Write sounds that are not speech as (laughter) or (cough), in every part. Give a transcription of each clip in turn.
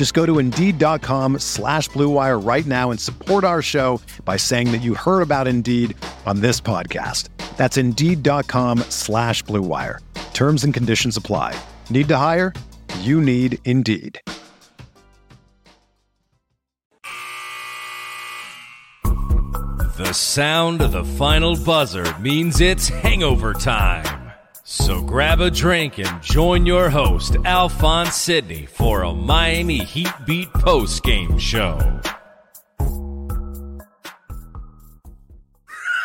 Just go to Indeed.com slash BlueWire right now and support our show by saying that you heard about Indeed on this podcast. That's Indeed.com slash BlueWire. Terms and conditions apply. Need to hire? You need Indeed. The sound of the final buzzer means it's hangover time. So grab a drink and join your host, Alphonse Sidney, for a Miami Heat Beat post game show.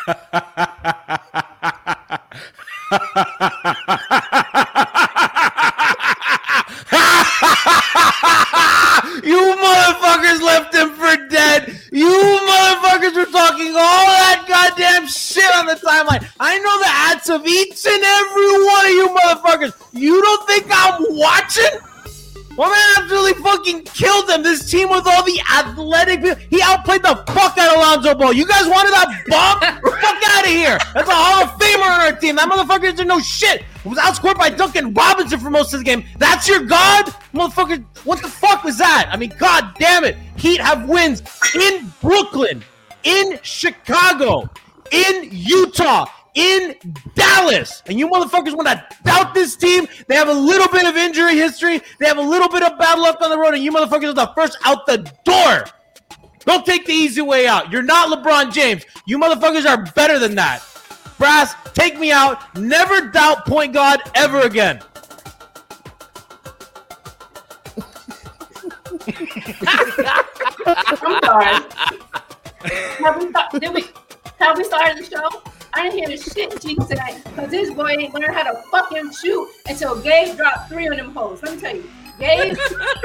(laughs) You motherfuckers left him for dead. You motherfuckers were talking all shit on the timeline. I know the ads of each and every one of you motherfuckers. You don't think I'm watching? My man absolutely fucking killed them. This team with all the athletic. He outplayed the fuck out of Lonzo Ball. You guys wanted that bump? (laughs) fuck out of here. That's a Hall of Famer on our team. That motherfucker didn't know shit. Was outscored by Duncan Robinson for most of the game. That's your god? Motherfucker, what the fuck was that? I mean, god damn it. Heat have wins in Brooklyn, in Chicago, in Utah, in Dallas. And you motherfuckers want to doubt this team? They have a little bit of injury history. They have a little bit of bad luck on the road, and you motherfuckers are the first out the door. Don't take the easy way out. You're not LeBron James. You motherfuckers are better than that. Brass, take me out. Never doubt point guard ever again. (laughs) I'm sorry. (laughs) Have we, started the show? I didn't hear shit G said because this boy ain't learned how to fucking shoot until Gabe dropped three of them hoes. Let me tell you. Gabe,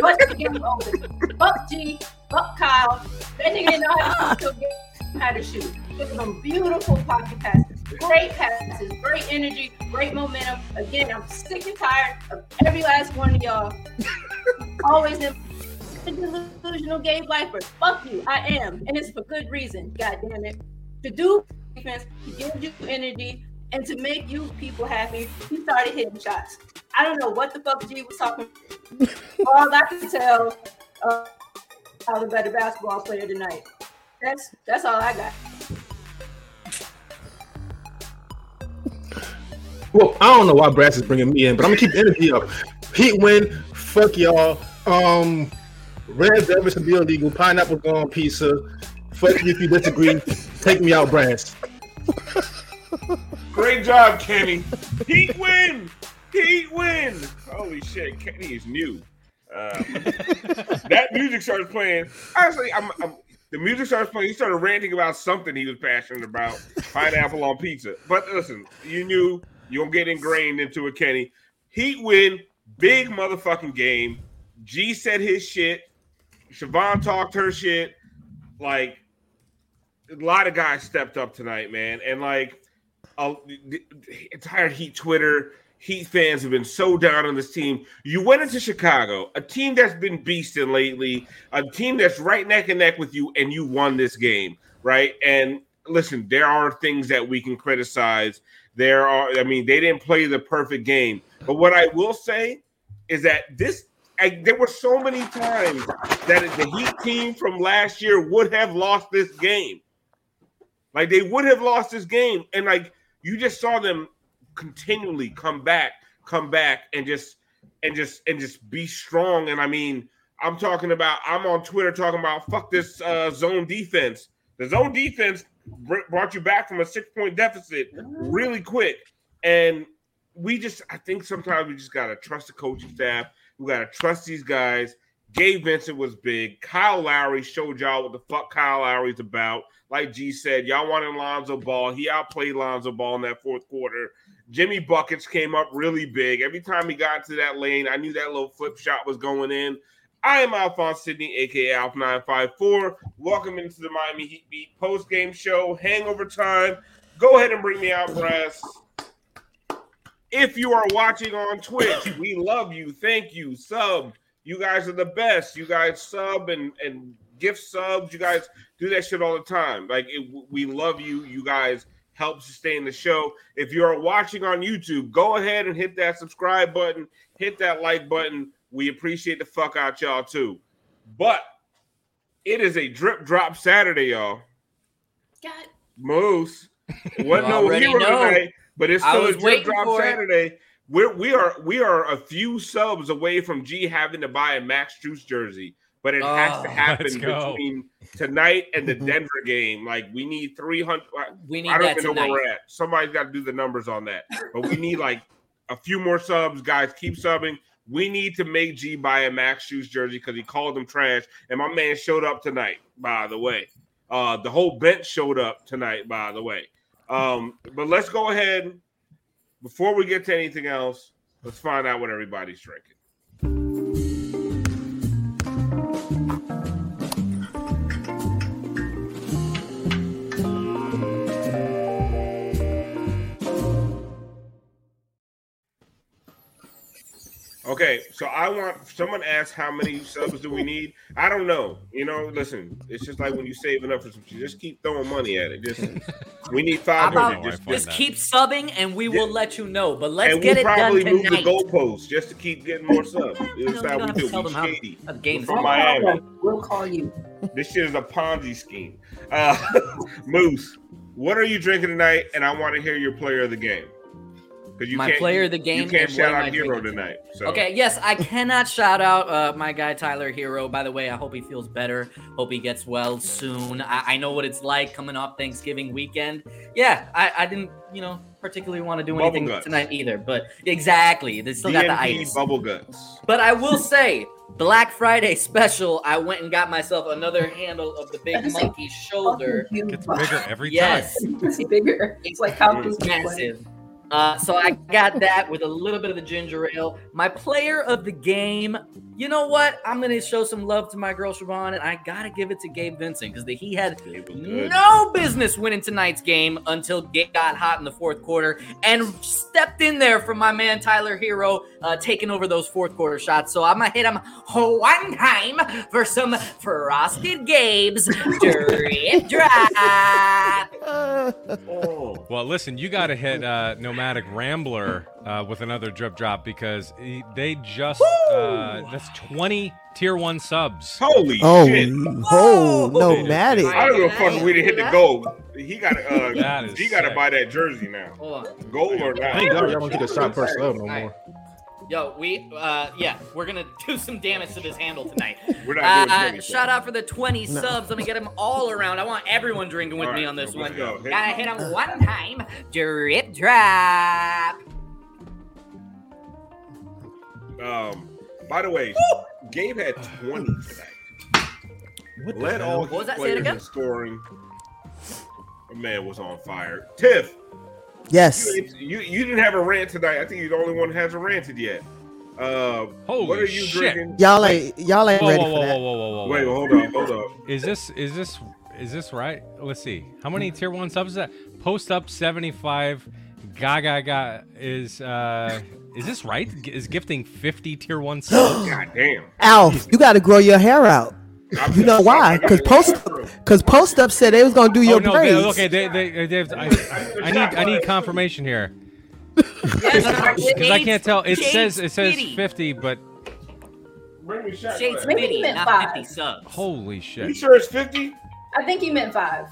what's the game older? Fuck G, fuck Kyle. That nigga didn't know how to shoot until Gabe how to shoot. At them beautiful pocket passes. Great passes, great energy, great momentum. Again, I'm sick and tired of every last one of y'all. Always in delusional Gabe Viper. Fuck you, I am, and it's for good reason. God damn it. To do defense, to give you energy, and to make you people happy, he started hitting shots. I don't know what the fuck G was talking. About. All I can tell, uh, I was a better basketball player tonight. That's that's all I got. Well, I don't know why Brass is bringing me in, but I'm gonna keep the energy up. Heat win. Fuck y'all. Um, red velvet should be illegal. Pineapple gone pizza. Fuck you if you disagree. Take me out, Brass. Great job, Kenny. Heat win. Heat win. Holy shit, Kenny is new. Uh, that music starts playing. Honestly, I'm, I'm the music starts playing. He started ranting about something he was passionate about, pineapple on pizza. But listen, you knew you don't get ingrained into it, Kenny. Heat win, big motherfucking game. G said his shit. Siobhan talked her shit. Like a lot of guys stepped up tonight, man, and like the entire Heat Twitter, Heat fans have been so down on this team. You went into Chicago, a team that's been beasting lately, a team that's right neck and neck with you, and you won this game, right? And listen, there are things that we can criticize. There are, I mean, they didn't play the perfect game. But what I will say is that this, I, there were so many times that the Heat team from last year would have lost this game. Like they would have lost this game. And like you just saw them continually come back, come back, and just and just and just be strong. And I mean, I'm talking about I'm on Twitter talking about fuck this uh, zone defense. The zone defense br- brought you back from a six point deficit really quick. And we just, I think sometimes we just gotta trust the coaching staff. We gotta trust these guys. Gabe Vincent was big. Kyle Lowry showed y'all what the fuck Kyle Lowry's about. Like G said, y'all wanted Lonzo Ball. He outplayed Lonzo Ball in that fourth quarter. Jimmy Buckets came up really big. Every time he got into that lane, I knew that little flip shot was going in. I am Alphonse Sidney, aka Alf954. Welcome into the Miami Heat Beat post game show, hangover time. Go ahead and bring me out, Brass. If you are watching on Twitch, we love you. Thank you. Sub. You guys are the best. You guys sub and, and gift subs. You guys do that shit all the time. Like, it, we love you. You guys help sustain the show. If you are watching on YouTube, go ahead and hit that subscribe button, hit that like button. We appreciate the fuck out y'all too. But it is a drip drop Saturday, y'all. God, Moose. (laughs) What no already hero know. tonight, but it's still a drip drop Saturday. it. We're we are we are a few subs away from G having to buy a Max Juice jersey, but it has to Oh, (laughs) happen between tonight and the (laughs) Denver game. Like we need three hundred. We need I don't that even know where we're at. Somebody's got to do the numbers on that. But we need like a few more subs, guys. Keep subbing. We need to make G buy a Max Juice jersey because he called them trash. And my man showed up tonight, by the way. Uh, the whole bench showed up tonight, by the way. Um, but let's go ahead. Before we get to anything else, let's find out what everybody's drinking. Okay, so I want someone asked how many subs do we need? I don't know. You know, listen, it's just like when you saving up for some shit, just keep throwing money at it. Just (laughs) we need How five about hundred. Just, just keep subbing and we will Yeah. let you know. But let's and get we'll it done probably move the tonight. goalposts just to keep getting more subs. (laughs) No, That's you how we do. We shady. How, games from Miami. We'll call you. This shit is a Ponzi scheme. Uh, (laughs) Moose, what are you drinking tonight? And I want to hear your player of the game. Because you My can't, player of the You game can't shout out I Hero tonight. So. Okay, yes, I cannot shout out uh, my guy Tyler Herro. By the way, I hope he feels better. Hope he gets well soon. I, I know what it's like coming off Thanksgiving weekend. Yeah, I, I didn't, you know, particularly want to do Bubble anything guts. tonight either. But exactly, they still got the DNP ice. bubble guts. But I will say, Black Friday special, I went and got myself another handle of the big That's monkey shoulder. It Gets bigger every Yes, It's bigger. It's like how it's big massive. Uh, so I got that with a little bit of the ginger ale. My player of the game, you know what? I'm gonna show some love to my girl Siobhan, and I gotta give it to Gabe Vincent because he had Gabe was good. no business winning tonight's game until Gabe got hot in the fourth quarter and stepped in there for my man Tyler Herro, uh, taking over those fourth quarter shots. So I'm gonna hit him one time for some frosted Gabe's (laughs) drip drop. Oh. Well, listen, you got to hit uh, Nomadic Rambler uh, with another drip drop because he- they just uh, that's 20 tier one subs. Holy Oh, shit. oh, Whoa. nomadic. I don't give a fuck if we didn't hit the goal. He got to That uh, he got to buy that jersey now. Hold on. Goal or Thank not? God y'all don't get a shot first love no more. Yo, we, uh, yeah, we're gonna (laughs) do some damage to this handle tonight. (laughs) We're not doing Uh, 20 shout out for the 20 subs. Let me get them all around. I want everyone drinking with All me on this one. go. Hit- Gotta hit them one time. Drip drop. Um, by the way, Gabe had 20 tonight. What the Led hell? all What was that? Say it again? scoring. The man was on fire. Tiff, Yes. you, you you didn't have a rant tonight. I think you're the only one who hasn't ranted yet. Uh, Holy what are you shit. drinking? Y'all ain't y'all ain't Whoa, ready whoa, for whoa, that. whoa, whoa, whoa, whoa, Wait, whoa. hold on, hold on. Is this is this is this right? Let's see. How many tier one subs is that? Post up 75. Gaga ga is uh is this right? Is gifting 50 tier one (gasps) subs? God damn. Alf, you got to grow your hair out. You know why? Because post because post up said they was gonna do oh your no, they, okay, they, they, they have, I, I need I need confirmation here. Yes, Because I can't tell. It Shades says it says Speedy. 50, but Bring me shot Shades glass. Maybe he Speedy, meant not five. 50 subs. holy shit! You sure it's 50? I think he meant five.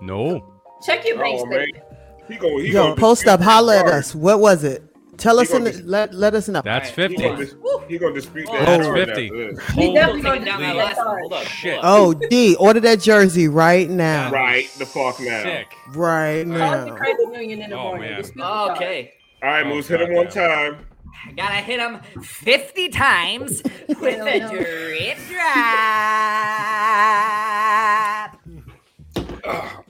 No. Check your bank Oh, man. statement. He go, he Yo, post up, holla at us. What was it? Tell us in the, dis- let let us know. That's Alright, He 50. gonna, dis- he gonna dispute Oh, that. that's charge 50. He definitely gonna down that last that. one. Hold up. Shit. Oh, D, order that jersey right now. Right the fuck now. Sick. Right Call the now. credit union in the Oh, morning. man. Dispute the charge. Okay. All right, Oh, Moose, hit him one time. I gotta hit him 50 times (laughs) with Hell the no. drip drop.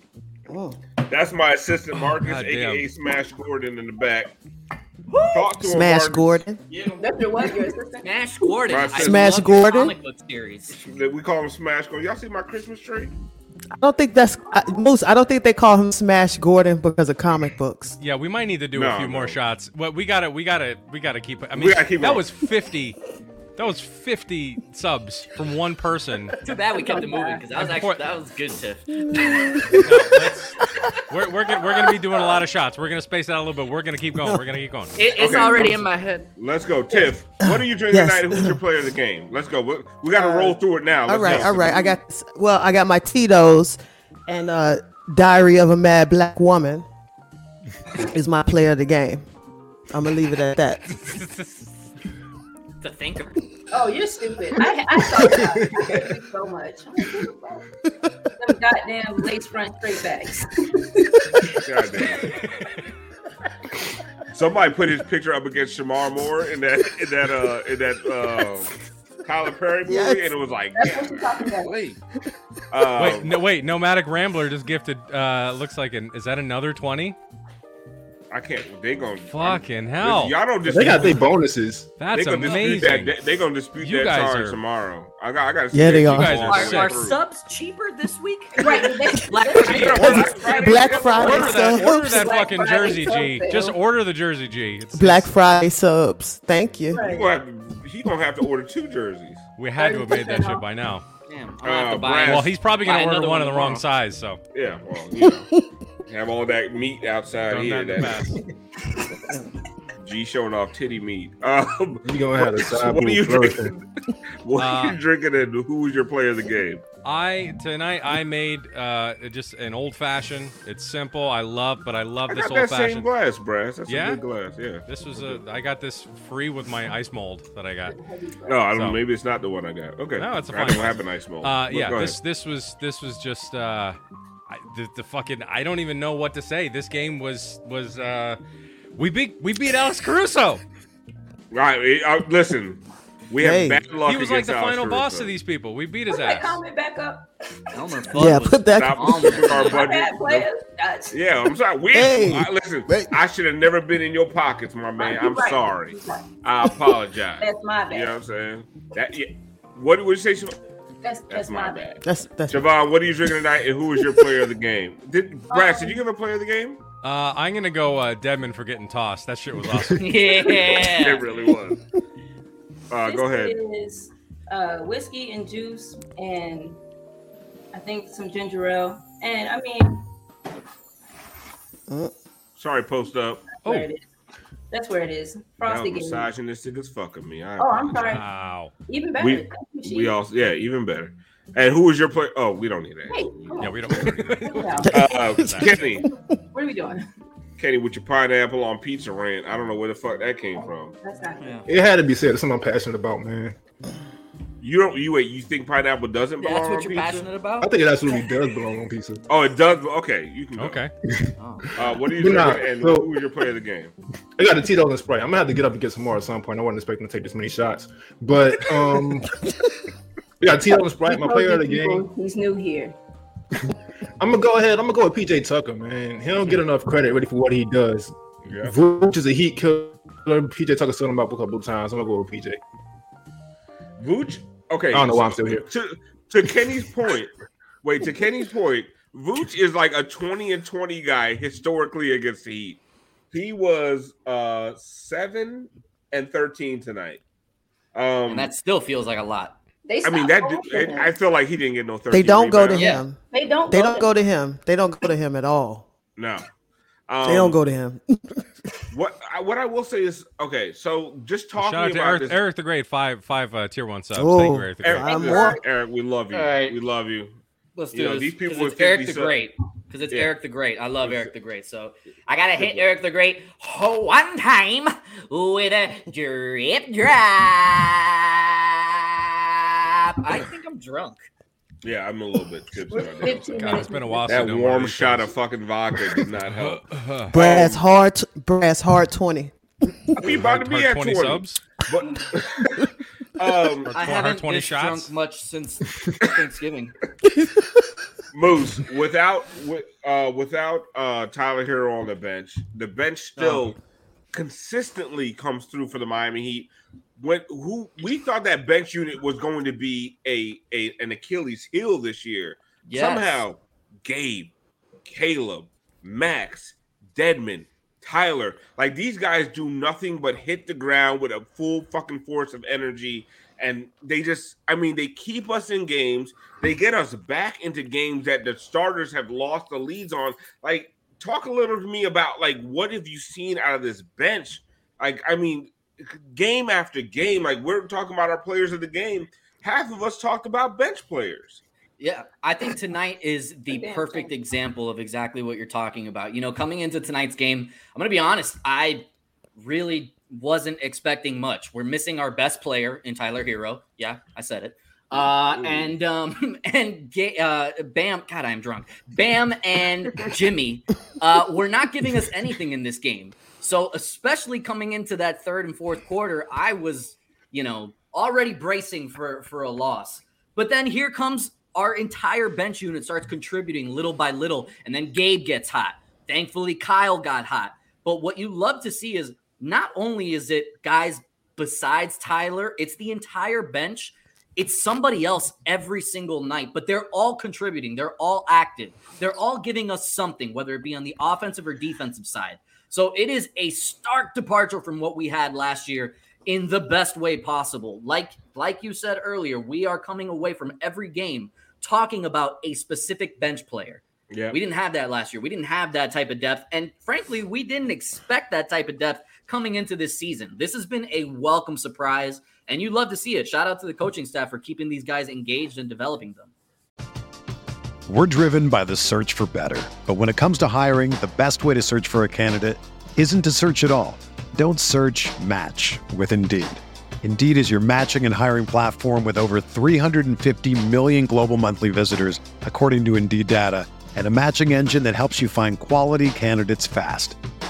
Oh. That's my assistant Marcus, God aka damn. Smash Gordon, in the back. Talk to him, Smash Gordon. That's your what? Your? Smash Gordon. I Smash love Gordon? Comic book series. We call him Smash Gordon. Y'all see my Christmas tree? I don't think that's I, Moose. I don't think they call him Smash Gordon because of comic books. Yeah, we might need to do No, a few more shots. Well, we gotta, we gotta, we gotta keep. I mean, We gotta keep that going. was 50. That was 50 subs from one person. (laughs) Too bad we kept it moving because that was actually that was good, Tiff. (laughs) No, we're we're gonna, we're gonna be doing a lot of shots. We're gonna space out a little bit. We're gonna keep going. We're gonna keep going. It, it's Okay. already in my head. Let's go, Tiff. What are you drinking Yes. tonight? Who's your player of the game? Let's go. We, we got to roll through it now. All Let's right, go. all right. I got well, I got my Tito's and uh Diary of a Mad Black Woman is my player of the game. I'm gonna leave it at that. (laughs) The thinker. Oh, you're stupid. I, I thought about it so much. I'm like, what the fuck? Them goddamn lace front straight bags. Goddamn. Somebody put his picture up against Shemar Moore in that in that uh in that uh, Tyler Perry movie, Yes. and it was like, That's what you're talking about. golly. Uh, Wait, no, wait. Nomadic Rambler just gifted. Uh, looks like an. Is that another 20? I can't. They gonna Fucking Listen, hell. y'all don't dispute. They got their bonuses. That's they gonna amazing. dispute that. They, they gonna dispute You that charge are- tomorrow. I got. I got. Yeah, they are. You guys are Are, subs cheaper this week? (laughs) Right. (laughs) Black Friday. Black Friday Order that, subs. order that Black fucking Friday Jersey G. sale. Just order the Jersey G. It's, Black Friday subs. Thank you. He Right. gonna, have to, he gonna have to order two jerseys. we had to have made that shit by now. Damn, I'm gonna have to Uh, buy. Brad- Well, he's probably gonna order another one of the wrong size. So Yeah. Well, you know, (laughs) have all that meat outside done here. that in the That past. (laughs) G showing off titty meat. Um, You gonna have a side what are you drinking? flourishing. (laughs) What are Uh, you drinking, and who was your player of the game? I tonight I made uh just an old fashioned. It's simple. I love, but I love I this got old that same fashioned. glass, Brass. That's Yeah? a good glass. Yeah. This was a. I got this free with my ice mold that I got. No, I don't. So- Maybe it's not the one I got. Okay. No, it's a I fine don't one. have an ice mold. Uh, But yeah, this ahead. this was this was just uh, I, the, the fucking. I don't even know what to say. This game was was uh, we beat we beat Alex Caruso. Right. Uh, listen, we have Hey. bad luck. He was like the Alex final boss Caruso. of these people. We beat his Put that ass. comment back up. Elmer Yeah, put that. Stop our budget. bad players. Yeah, I'm sorry. We, Hey, I, listen, wait. I should have never been in your pockets, my man. I'm right. sorry. Right. I apologize. That's my bad. You know what I'm saying? That yeah. What would you say, Siobhan? That's that's, my bad. That's that's. Siobhan, what are you drinking tonight, and who was your player of the game? Did Brad? Did you give a player of the game? Uh, I'm gonna go uh, Dedmon for getting tossed. That shit was (laughs) awesome. Yeah, (laughs) it really was. Uh, This go ahead. is uh, whiskey and juice, and I think some ginger ale. And I mean, Sorry, post up. Oh, where it is. That's where it is. That Frosty was gave me. misogynistic as fucking me. I Oh, I'm sorry. wow. Even better. We- Thank you, Chief. We all, yeah, even better. And who was your player? Oh, we don't need that. Hey, come on. Yeah, we don't. Chill out. Uh, Kenny, What are we doing? Kenny, with your pineapple on pizza rant. I don't know where the fuck that came from. That's not. Yeah. It had to be said. It's something I'm passionate about, man. You don't. You wait. You think pineapple doesn't belong That's on what you're pizza? passionate about. I think it absolutely does belong on pizza. Oh, it does. Okay, you can. Go. Okay. Oh. Uh, what are you But nah, and so- who was your player of the game? I got the Tito's and Sprite. I'm gonna have to get up and get some more at some point. I wasn't expecting to take this many shots, but um, we got Tito's and Sprite. My player of the game. He's new here. (laughs) I'm gonna go ahead. I'm gonna go with PJ Tucker, man. He don't get enough credit really for what he does. Yeah. Vooch is a heat killer. PJ Tucker stood him up a couple of times. I'm gonna go with PJ. Vooch. Okay. I don't know why I'm still here. To to Kenny's point. Wait. To Kenny's point. Vooch is like a 20 and 20 guy historically against the Heat. He was uh seven and 13 tonight. Um, And that still feels like a lot. They I mean that. going it. I feel like he didn't get no 13 They don't go to rebounds. Yeah. him. they don't. They go don't to- go to him. They don't go to him at all. No. Um, They don't go to him. (laughs) What I, what I will say is okay. So just talking Shout out to about Eric, this, Eric the Great. Five five uh, tier one subs. Oh. Thank you, Eric the Great. Eric, I'm listen, Eric, we love you. All right. We love you. Let's You do know, this. these people with it's Eric the Great. because it's Yeah. Eric the Great. I love Eric the Great. So I gotta hit Eric the Great one time with a drip drop. I think I'm drunk. Yeah, I'm a little bit tipsy right God, it's been a while. That since warm one shot shows. of fucking vodka did not (laughs) help. Brass hard, brass hard twenty. we about to be Hard at 20 20. subs. But (laughs) um, I haven't 20 shots? drunk much since Thanksgiving. (laughs) Moose, without uh, without uh, Tyler Herro on the bench, the bench still consistently comes through for the Miami Heat. When who we thought that bench unit was going to be a, a an Achilles heel this year. Yes. Somehow, Gabe, Caleb, Max, Dedmon, Tyler, like these guys do nothing but hit the ground with a full fucking force of energy. And they just, I mean, they keep us in games. They get us back into games that the starters have lost the leads on. Like, talk a little to me about like what have you seen out of this bench? Like, I mean, game after game, like we're talking about our players of the game. Half of us talked about bench players. Yeah, I think tonight is (laughs) the perfect example of exactly what you're talking about. You know, coming into tonight's game, I'm going to be honest, I really wasn't expecting much. We're missing our best player in Tyler Herro. Yeah, I said it. Uh, and um (laughs) and Ga- uh Bam, God, I'm drunk. Bam and Jimmy, uh, were not giving us anything in this game. So especially coming into that third and fourth quarter, I was, you know, already bracing for for a loss. But then here comes our entire bench unit starts contributing little by little, and then Gabe gets hot. Thankfully, Kyle got hot. But what you love to see is not only is it guys besides Tyler, it's the entire bench. It's somebody else every single night, but they're all contributing. They're all active. They're all giving us something, whether it be on the offensive or defensive side. So it is a stark departure from what we had last year in the best way possible. Like like you said earlier, we are coming away from every game talking about a specific bench player. Yeah. We didn't have that last year. We didn't have that type of depth. And frankly, we didn't expect that type of depth coming into this season. This has been a welcome surprise, and you'd love to see it. Shout out to the coaching staff for keeping these guys engaged and developing them. We're driven by the search for better. But when it comes to hiring, the best way to search for a candidate isn't to search at all. Don't search match with Indeed. Indeed is your matching and hiring platform with over 350 million global monthly visitors, according to Indeed data, and a matching engine that helps you find quality candidates fast.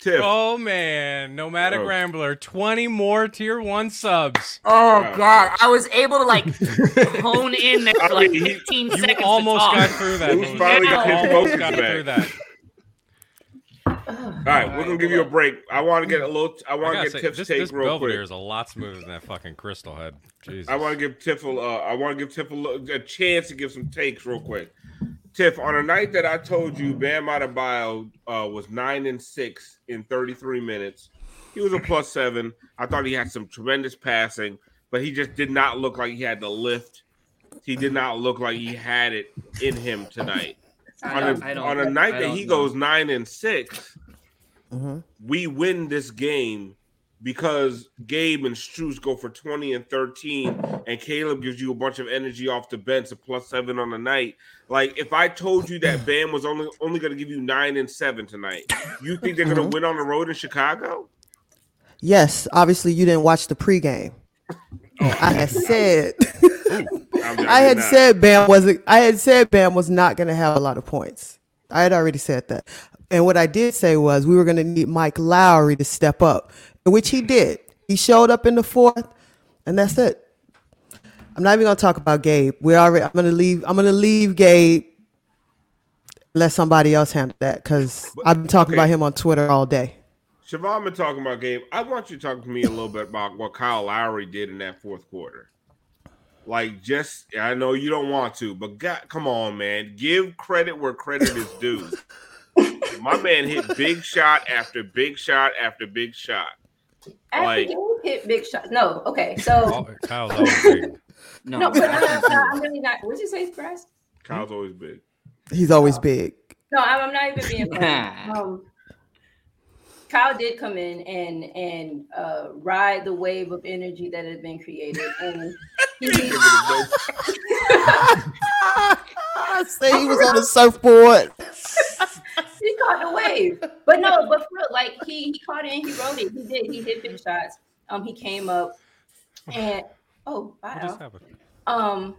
Tiff. Oh man, Nomadic Oh. Rambler, 20 more tier one subs. Oh Wow. God, I was able to like (laughs) hone in there I for like 15 You seconds. to almost talk. got through that. Who's Moose. finally got his focus got back? through that. (sighs) All right, we're gonna give you a break. I want to get a little. I I want gotta get say, Tiff's this, take this real Belvedere quick. is a lot smoother than that fucking crystal head. Jesus. I want to give Tiff a. Uh, I want to give Tiff a, a chance to give some takes real quick. Tiff, on a night that I told you Bam Adebayo uh, was nine and six in 33 minutes, he was a plus seven. I thought he had some tremendous passing, but he just did not look like he had the lift. He did not look like he had it in him tonight. On don't- a, I don't- on a night that he know. goes nine and 6 we win this game because Gabe and Strus go for 20 and 13, and Caleb gives you a bunch of energy off the bench, a plus seven on the night. Like if I told you that Bam was only only going to give you nine and seven tonight, you think they're going to mm-hmm. win on the road in Chicago? Yes, obviously you didn't watch the pregame. Oh. I had (laughs) said (laughs) I had not. said Bam wasn't I had said Bam was not gonna have a lot of points. I had already said that. And what I did say was we were gonna need Mike Lowry to step up, which he did. He showed up in the fourth, and that's it. I'm not even gonna talk about Gabe. We're already. I'm gonna leave. I'm gonna leave Gabe. Let somebody else handle that because I've been talking okay. about him on Twitter all day. Siobhan been talking about Gabe. I want you to talk to me a little bit about what Kyle Lowry did in that fourth quarter. Like, just I know you don't want to, but God, come on, man, give credit where credit is due. (laughs) My man hit big shot after big shot after big shot. After Like- Gabe hit big shots. No, okay. So Oh, Kyle's always big. (laughs) No, no, but I'm, not, I'm really not. What'd you say, Grass? Kyle's always big. He's always big. No, I'm, I'm not even being funny. (laughs) um, Kyle did come in and and uh, ride the wave of energy that had been created, and he, I (laughs) say he was on a surfboard. he caught the wave. But no, but for real, like he he caught it and he rode it. He did. He hit big shots. Um, he came up and oh What just wow. happened? Um,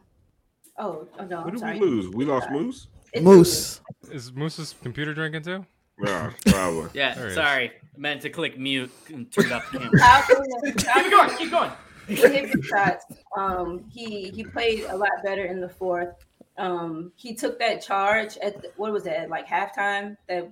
oh, oh no, What I'm did sorry. we lose? We lost Moose. It's Moose. Is Moose's computer drinking too? Yeah, probably. Yeah, There he is. sorry. Meant to click mute and turn up the camera. Kyle came in- Kyle keep going, keep going. he hit shots. Um, he he played a lot better in the fourth. Um, he took that charge at the, what was that like halftime? That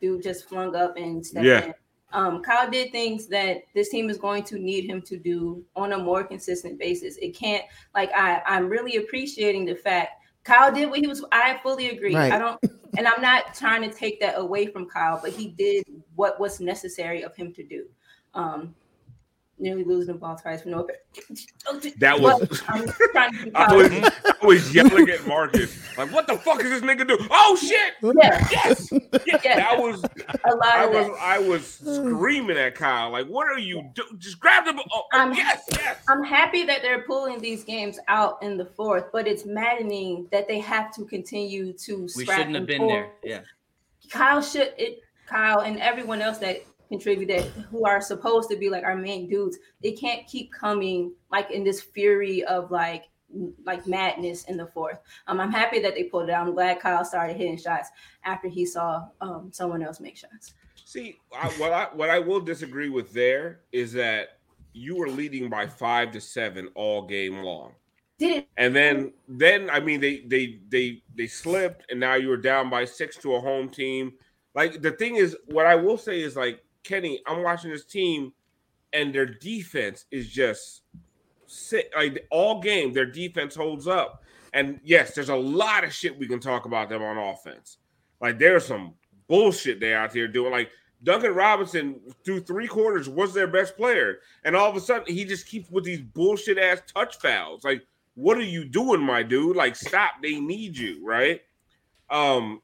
dude just flung up and stepped Yeah. in. Um, Kyle did things that this team is going to need him to do on a more consistent basis. It can't like I I'm really appreciating the fact Kyle did what he was. I fully agree. Right. I don't, and I'm not trying to take that away from Kyle, but he did what was necessary of him to do. Um, nearly losing the ball twice for no. That was. I'm trying to (laughs) be I Kyle. was, I was yelling at Marcus, like, "What the fuck is this nigga do? Oh shit! (laughs) Yeah, Yes, yeah, Yeah. that was. a lot I of was, that. I was screaming at Kyle, like, "What are you do? Just grab the ball! Oh, oh, I'm- yes, yes." I'm happy that they're pulling these games out in the fourth, but it's maddening that they have to continue to. We scrap shouldn't have been pull. there. Yeah. Kyle should it. Kyle and everyone else that contributed, who are supposed to be like our main dudes, they can't keep coming like in this fury of like like madness in the fourth. Um, I'm happy that they pulled it out. I'm glad Kyle started hitting shots after he saw um, someone else make shots. See, I, what I what I will disagree with there is that you were leading by five to seven all game long, Did it? and then then I mean they they they they slipped, and now you were down by six to a home team. Like the thing is, what I will say is like Kenny, I'm watching this team, and their defense is just sit like all game. Their defense holds up, and yes, there's a lot of shit we can talk about them on offense. Like there's some bullshit they out here doing. Like Duncan Robinson through three quarters was their best player, and all of a sudden he just keeps with these bullshit ass touch fouls. Like, what are you doing, my dude? Like, stop. They need you, right? Um,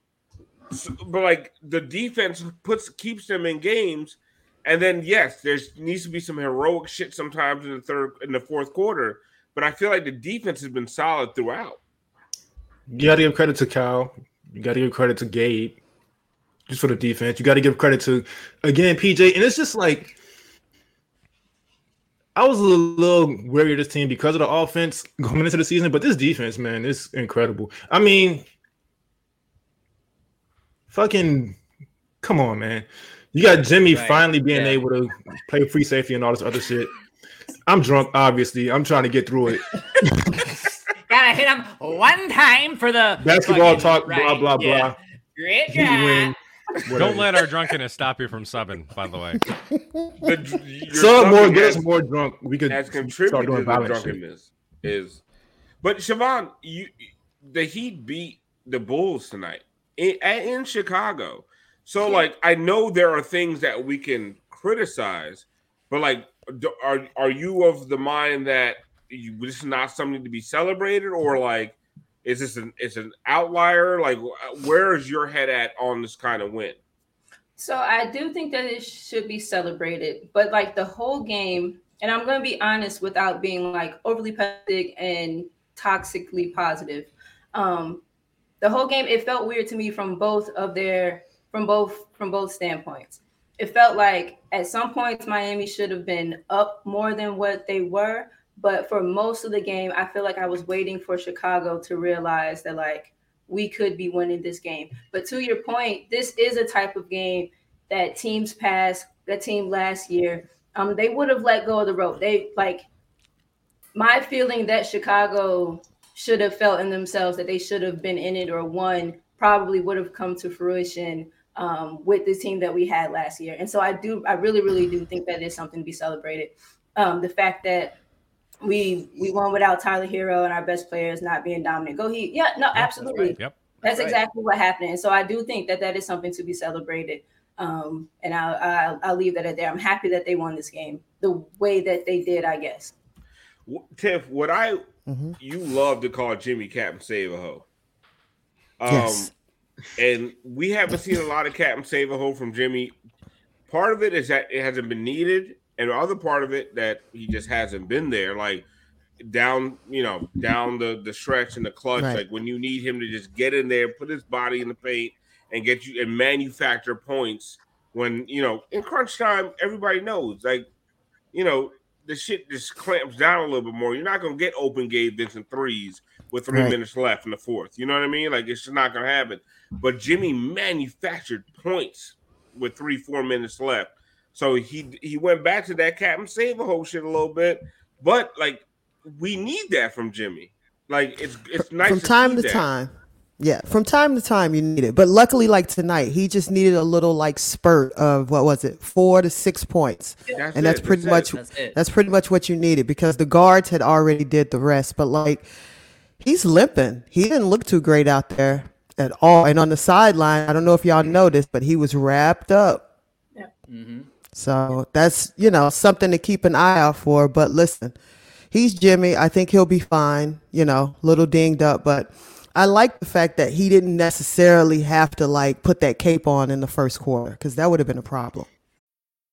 but like the defense puts keeps them in games, and then yes, there's needs to be some heroic shit sometimes in the third in the fourth quarter. But I feel like the defense has been solid throughout. You got to give credit to Kyle. You got to give credit to Gabe, just for the defense. You got to give credit to again PJ, and it's just like I was a little wary of this team because of the offense (laughs) going into the season, but this defense, man, is incredible. I mean, fucking, come on, man. You got Jimmy Right. finally being Yeah. able to play free safety and all this other shit. I'm drunk, obviously. I'm trying to get through it. (laughs) Gotta hit him one time for the Basketball fucking- talk, blah right, blah yeah. blah. Great He win. job. Don't let our drunkenness stop you from subbing, by the way. The, your Some more, drunkenness get us more drunk. We could has start contributed to doing the violent shit. Is, but Siobhan, you the Heat beat the Bulls tonight in, in Chicago. So like, I know there are things that we can criticize, but like, are are you of the mind that you, this is not something to be celebrated, or like, is this an it's an outlier? Like, where is your head at on this kind of win? So I do think that it should be celebrated, but like the whole game, and I'm going to be honest without being like overly pessimistic and toxically positive. Um, the whole game, it felt weird to me from both of their from both from both standpoints. It felt like at some points Miami should have been up more than what they were, but for most of the game, I feel like I was waiting for Chicago to realize that like we could be winning this game. But to your point, this is a type of game that teams pass. That team last year, um, they would have let go of the rope. They like my feeling that Chicago should have felt in themselves that they should have been in it or won probably would have come to fruition um, with the team that we had last year. And so I do, I really, really do think that is something to be celebrated. Um, the fact that we we won without Tyler Herro and our best players not being dominant. Go he, yeah, no, absolutely. Yep. That's right. exactly what happened. And so I do think that that is something to be celebrated. Um, and I'll, I'll I'll leave that at there. I'm happy that they won this game the way that they did. I guess. Tiff, what I Mhm. you love to call Jimmy Captain Save a Ho. Um, Yes. and we haven't seen a lot of Captain Save a Ho from Jimmy. Part of it is that it hasn't been needed, and the other part of it that he just hasn't been there. Like down, you know, down the the stretch and the clutch. Right. Like when you need him to just get in there, put his body in the paint, and get you and manufacture points. When you know in crunch time, everybody knows. Like you know, the shit just clamps down a little bit more. You're not gonna get open Gabe Vincent threes with three Right. minutes left in the fourth. You know what I mean? Like it's just not gonna happen. But Jimmy manufactured points with three, four minutes left. So he he went back to that cap and Save a whole shit a little bit. But like we need that from Jimmy. Like it's it's nice from to time to that. time. Yeah, from time to time you need it. But luckily, like tonight, he just needed a little like spurt of what was it, four to six points, That's and that's it, pretty that's much. That's that's pretty much what you needed because the guards had already did the rest. But like, he's limping. He didn't look too great out there at all. And on the sideline, I don't know if y'all noticed, but he was wrapped up. Mhm. So that's you know something to keep an eye out for. But listen, he's Jimmy. I think he'll be fine. You know, little dinged up, but I like the fact that he didn't necessarily have to like put that cape on in the first quarter because that would have been a problem.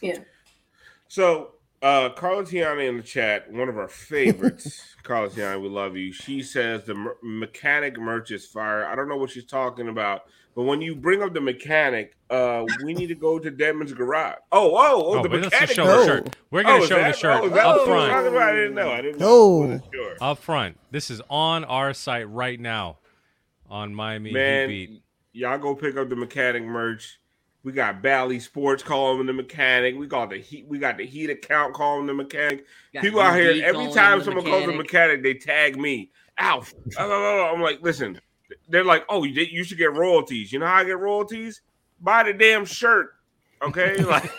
Yeah. So, uh, Carla Tiana in the chat, one of our favorites, (laughs) Carla Tiana, we love you. She says the mer- mechanic merch is fire. I don't know what she's talking about, but when you bring up the mechanic, uh, we need to go to Demon's garage. Oh, oh, oh, Oh, the but let's mechanic. just show No. the shirt. We're gonna Oh, is show the shirt oh, up what we were front. I didn't know. I didn't know. No. I wasn't sure. Up front. This is on our site right now on Miami Man, Heat Beat. y'all go pick up the mechanic merch. We got Bally Sports calling the mechanic. We got the heat. We got the heat account calling the mechanic. People out here, every time him the someone calls the mechanic, they tag me. Alf. (laughs) I'm like, listen. They're like, oh, you, you should get royalties. You know how I get royalties? Buy the damn shirt. Okay, (laughs) like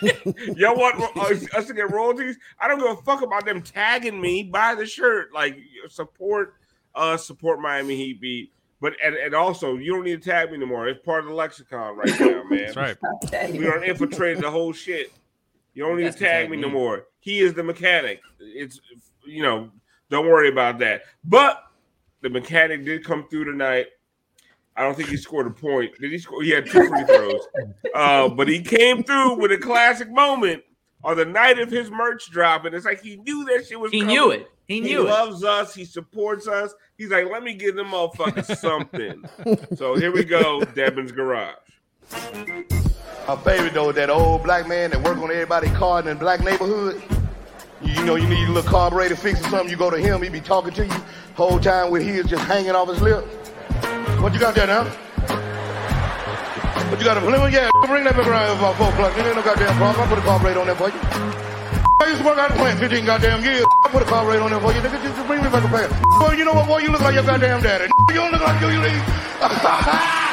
y'all want us uh, us to get royalties? I don't give a fuck about them tagging me. Buy the shirt. Like support us, support Miami Heat beat. But and, and also, you don't need to tag me anymore. It's part of the lexicon right (laughs) now, man. That's right. We are infiltrated the whole shit. You don't need to tag tag me me. no more. He is the mechanic. It's you know, don't worry about that. But the mechanic did come through tonight. I don't think he scored a point. Did he score? He had two free throws. (laughs) Uh, but he came through with a classic moment on the night of his merch drop, and it's like he knew that shit was. He coming. knew it. He He knew it. loves us. He supports us. He's like, let me give them motherfuckers (laughs) something. so here we go, Devin's garage. My favorite though, that old black man that work on everybody's car in the black neighborhood. You, you know, you need a little carburetor fix or something. You go to him, he be talking to you whole time with his just hanging off his lip. What you got there now? What you got? Let me yeah, bring that back around here about four o'clock. There ain't no goddamn problem. I put a carburetor on there for you. I used to work out plant 15 goddamn years. I put a carburetor on there for you. Nigga, just bring me back a pair. Boy, you know what? Boy, you look like your goddamn daddy. (laughs) You don't look like you. you (laughs)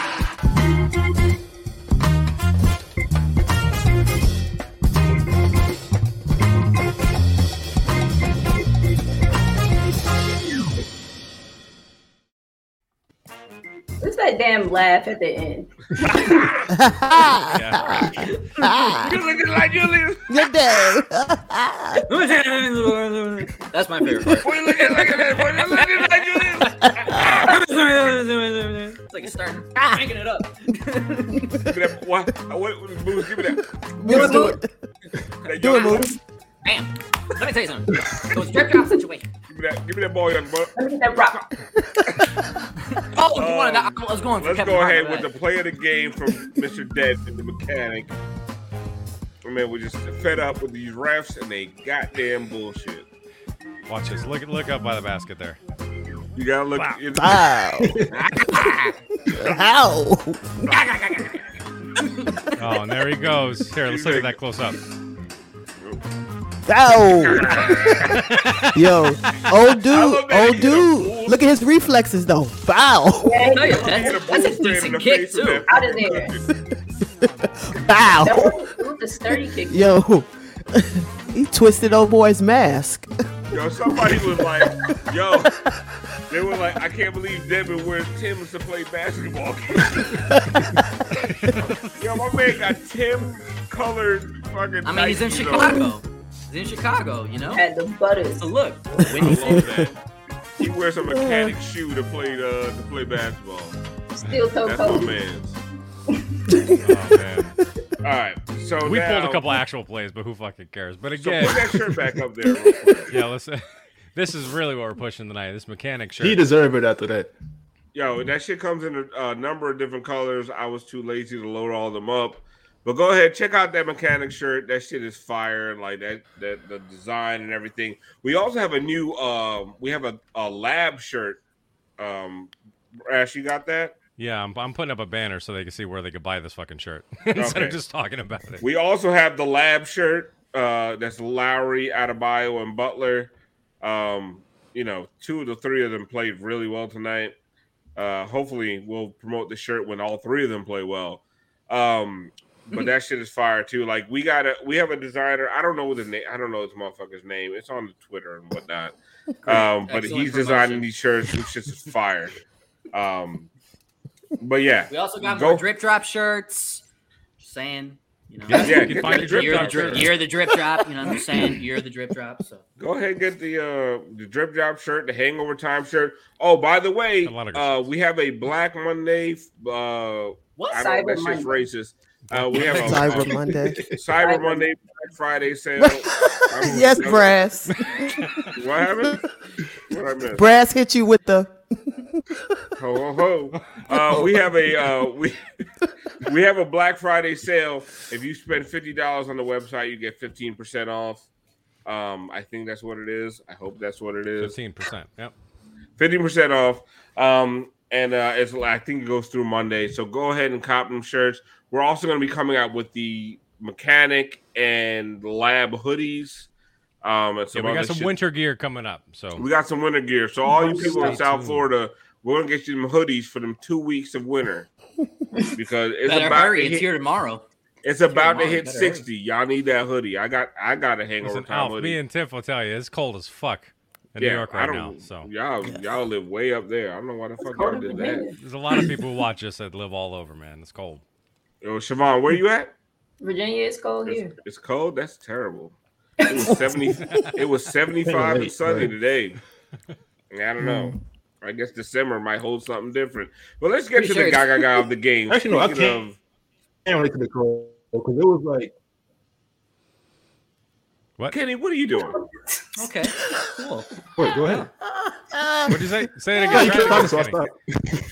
What's that damn laugh at the end? You looking like you looking, Good day. That's my favorite part. boy, you looking like that. Boy, you looking like you looking. it's like starting cranking it up. Give me that. What? What? Moose, give me that. Let's do it. that Do it, young- Moose. Bam. Let me tell you something. It was drip drop situation. Give me that. Give me that ball, young buck. Let me get that rock. (laughs) Oh, you wanted that? Um, I was going for Let's Kevin go ahead with with that. the play of the game from Mr. Dead, the mechanic. I mean, we're just fed up with these refs and they goddamn bullshit. Watch this. Look look up by the basket there. You gotta look. Wow. in- (laughs) How? (laughs) Oh, and there he goes. Here, let's look at that close up. Ow! Yo, old dude, old dude. Look at his reflexes though. Bow, Yeah, No, yeah, that's, that's a straight decent kick too. Out of there. (laughs) bow. That was, it was a sturdy kick. Yo, (laughs) he twisted old boy's mask. Yo, somebody was like, yo, they were like, I can't believe Devin wears Tim's to play basketball. (laughs) yo, my man got Tim colored fucking. I mean, he's in Chicago. on. Chicago. He's in Chicago, you know. Had the butters. So look, I Winnie that. He wears a mechanic shoe to play uh, to play basketball. Steel toe That's my coat. man's. Oh man. All right, so We now, pulled a couple actual plays, but who fucking cares? But So again, put that shirt back up there. (laughs) yeah, let's. (laughs) This is really what we're pushing tonight. This mechanic shirt. He deserved it after that. Yo, that shit comes in a, a number of different colors. I was too lazy to load all of them up. But go ahead, check out that mechanic shirt. That shit is fire. Like that, that the design and everything. We also have a new um we have a, a lab shirt. Um Ash, you got that? Yeah, I'm, I'm putting up a banner so they can see where they could buy this fucking shirt (laughs) instead Okay. of just talking about it. We also have the lab shirt. Uh that's Lowry, Adebayo, and Butler. Um, you know, two of the three of them played really well tonight. Uh hopefully we'll promote the shirt when all three of them play well. Um but that shit is fire too. Like we got a we have a designer. I don't know what his name. I don't know this motherfucker's name. It's on the Twitter and whatnot. (laughs) Um, but Excellent he's designing promotion. these shirts, which is fire. Um, but yeah, We also got Go- more drip drop shirts. Just saying, you know. Yeah, Yeah, you can find the drip you're, the drop drip, you're the drip drop. You know what I'm saying? You're the drip drop. So Go ahead and get the uh the drip drop shirt, the hangover time shirt. Oh, by the way, A lot uh we have a Black Monday. Uh, what? I Cyber don't. know, That's just Monday. racist. Uh, we have (laughs) a Cyber uh, Monday. Cyber Monday, Black Friday sale. (laughs) I'm- yes, Brass. (laughs) What happened? What I missed? Brass hit you with the. Ho ho ho! Uh, we have a uh, we we have a Black Friday sale. If you spend fifty dollars on the website, you get fifteen percent off. Um, I think that's what it is. I hope that's what it is. Fifteen percent. Yep. Fifteen percent off. Um, and uh, it's I think it goes through Monday. So go ahead and cop them shirts. We're also going to be coming out with the mechanic and lab hoodies. Um, and Yeah, some we got some shit. winter gear coming up. So We got some winter gear. So all you people in South tuned. Florida, we're gonna get you some hoodies for them two weeks of winter (laughs) because it's Better about hurry. to It's here tomorrow. it's about to tomorrow, hit better hurry. sixty. Y'all need that hoodie. I got I got a hangover listen, time Alf, hoodie. me and Tiff will tell you it's cold as fuck in yeah, New York right now. So y'all y'all live way up there. I don't know why the fuck y'all did that. there's a lot of people who watch us that live all over, man. It's cold. Yo, Siobhan, where are you at? Virginia it's cold It's, here. it's cold. That's terrible. (laughs) It was seventy. it was seventy five and sunny today. Yeah, I don't know. Hmm. I guess December might hold something different. But let's get Pretty to sure the it's- gaga guy of the game. Actually, no, I Speaking can't. of- can't relate to the cold because it was like What? Kenny, what are you doing? (laughs) Okay, cool. wait, go ahead. What'd you say? Say it (laughs) Yeah, again. you Try kept it talking, so I again,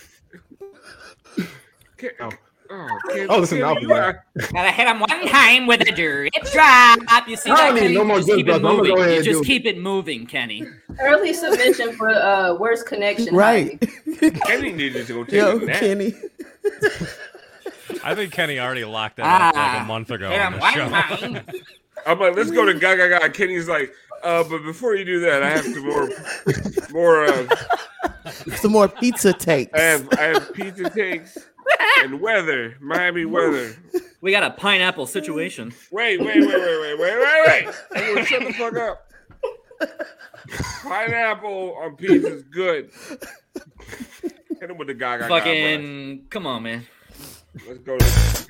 stopped. Ken, Oh. Oh, Ken, Oh, listen, Kenny, I'll be you are- Gotta hit him one time with a drip drop. You see I that? don't need no more just drip keep it drops. I'm gonna moving. go ahead You just do it. keep it moving, Kenny. Early submission for uh worst connection. Right. (laughs) Kenny needed to go take Yo, a nap. Kenny. I think Kenny already locked that up like a month ago Hit on him the show. time. (laughs) I'm like, let's go to Gaga Gaga. Kenny's like, uh, but before you do that, I have some more, more. Uh, Some more pizza takes. I have, I have pizza takes (laughs) and weather, Miami weather. We got a pineapple situation. Wait, wait, wait, wait, wait, wait, wait, wait. Everyone shut the fuck up. Pineapple on pizza is good. Hit him with the guy. Fucking, come on, man. Let's go. To,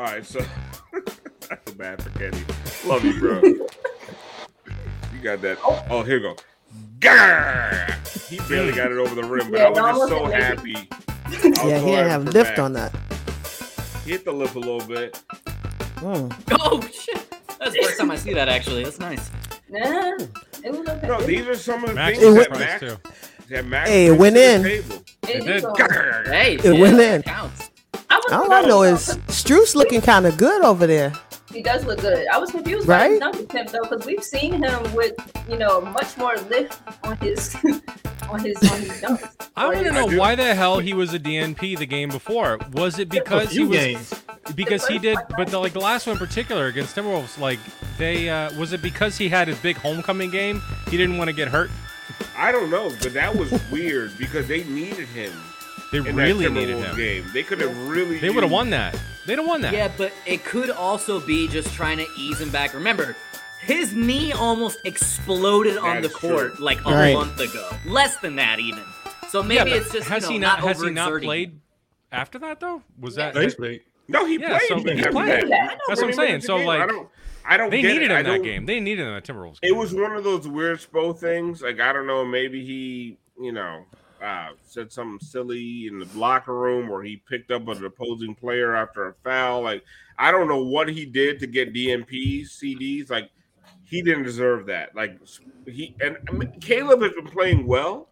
all right, so (laughs) I feel bad for Kenny. Love you, bro. You got that. Oh, here we go. Grr! he barely got it over the rim, but Yeah, I was no, just so wasn't happy. I was Yeah, so he didn't have lift Max. on that. He hit the lip a little bit. Mm. Oh shit! That's the first time I see that. Actually, that's nice. Nah, it was okay. No, these are some of the Max things that surprised Max, too. that Max Hey, it went to the in. table. It did. Hey, It yeah, went that in. Counts. I was All I know is confused. Strus looking kind of good over there. he does look good. I was confused by Right? his dunking attempt though, because we've seen him with you know much more lift on his (laughs) on his on his dunks. I Or want to his- know do. why the hell he was a DNP the game before. Was it because he few was games. because he did? But the, like the last one in particular against Timberwolves, like they uh, was it because he had his big homecoming game? He didn't want to get hurt. I don't know, but that was (laughs) weird because they needed him. They in really that needed Timberwolves him. game. They could have really. They would have won that. They'd have won that. Yeah, but it could also be just trying to ease him back. Remember, his knee almost exploded on the court true. like a Right. month ago. Less than that, even. So maybe but it's just has you know, he not, has he not played after that though? Was that No, he's played. No, he Yeah, played. so he played. that. That's what I'm saying. So, game. like, I don't. I don't. they get needed it. I him that don't- game. They needed him at Timberwolves. It was one of those weird Spo things. Like I don't know, maybe he, you know, uh, said something silly in the locker room, or he picked up an opposing player after a foul. Like I don't know what he did to get DNPs, CDs. Like he didn't deserve that. Like he and I mean, Caleb has been playing well.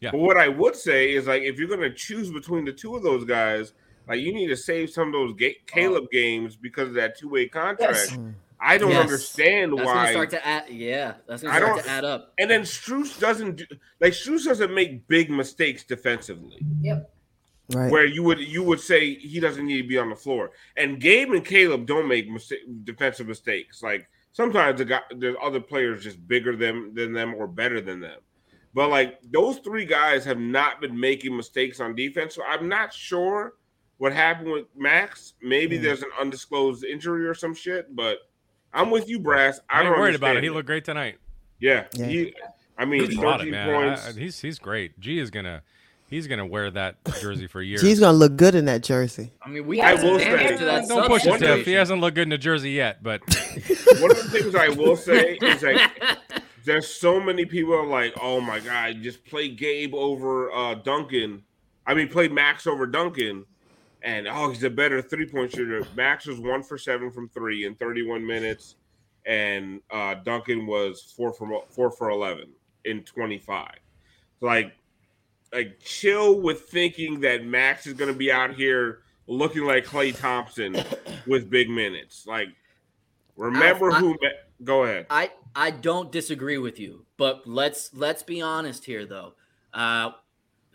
Yeah. But what I would say is like if you're gonna choose between the two of those guys, like you need to save some of those ga- Caleb games because of that two way contract. Yes. I don't Yes. understand That's why. gonna start to add. Yeah, that's gonna I start don't- to add up. And then Strus doesn't do like Strus doesn't make big mistakes defensively, Yep. Right. where you would you would say he doesn't need to be on the floor. And Gabe and Caleb don't make mistake, defensive mistakes. Like sometimes the guy, there's other players just bigger than than them or better than them. But like those three guys have not been making mistakes on defense. So I'm not sure what happened with Max. Maybe Hmm. there's an undisclosed injury or some shit. But I'm with you, Brass. I I ain't don't worried about it. understand He looked great tonight. Yeah, Yeah. he. I mean, He brought it, 13 man. points. I- I- he's he's great. G is gonna he's gonna wear that jersey for (laughs) years. He's gonna look good in that jersey. I mean, we I will some damage say- to that Don't push it, substitution. Tiff. He hasn't looked good in a jersey yet, but (laughs) One of the things I will say is like (laughs) there's so many people are like, oh my god, just play Gabe over uh Duncan. I mean, play Max over Duncan, and oh, he's a better three point shooter. Max was one for seven from three in 31 minutes, and uh Duncan was four from four for 11 in 25. Like, like chill with thinking that Max is going to be out here looking like Klay Thompson with big minutes. Like, remember I- who? Ma- Go ahead. I I don't disagree with you, but let's let's be honest here though. Uh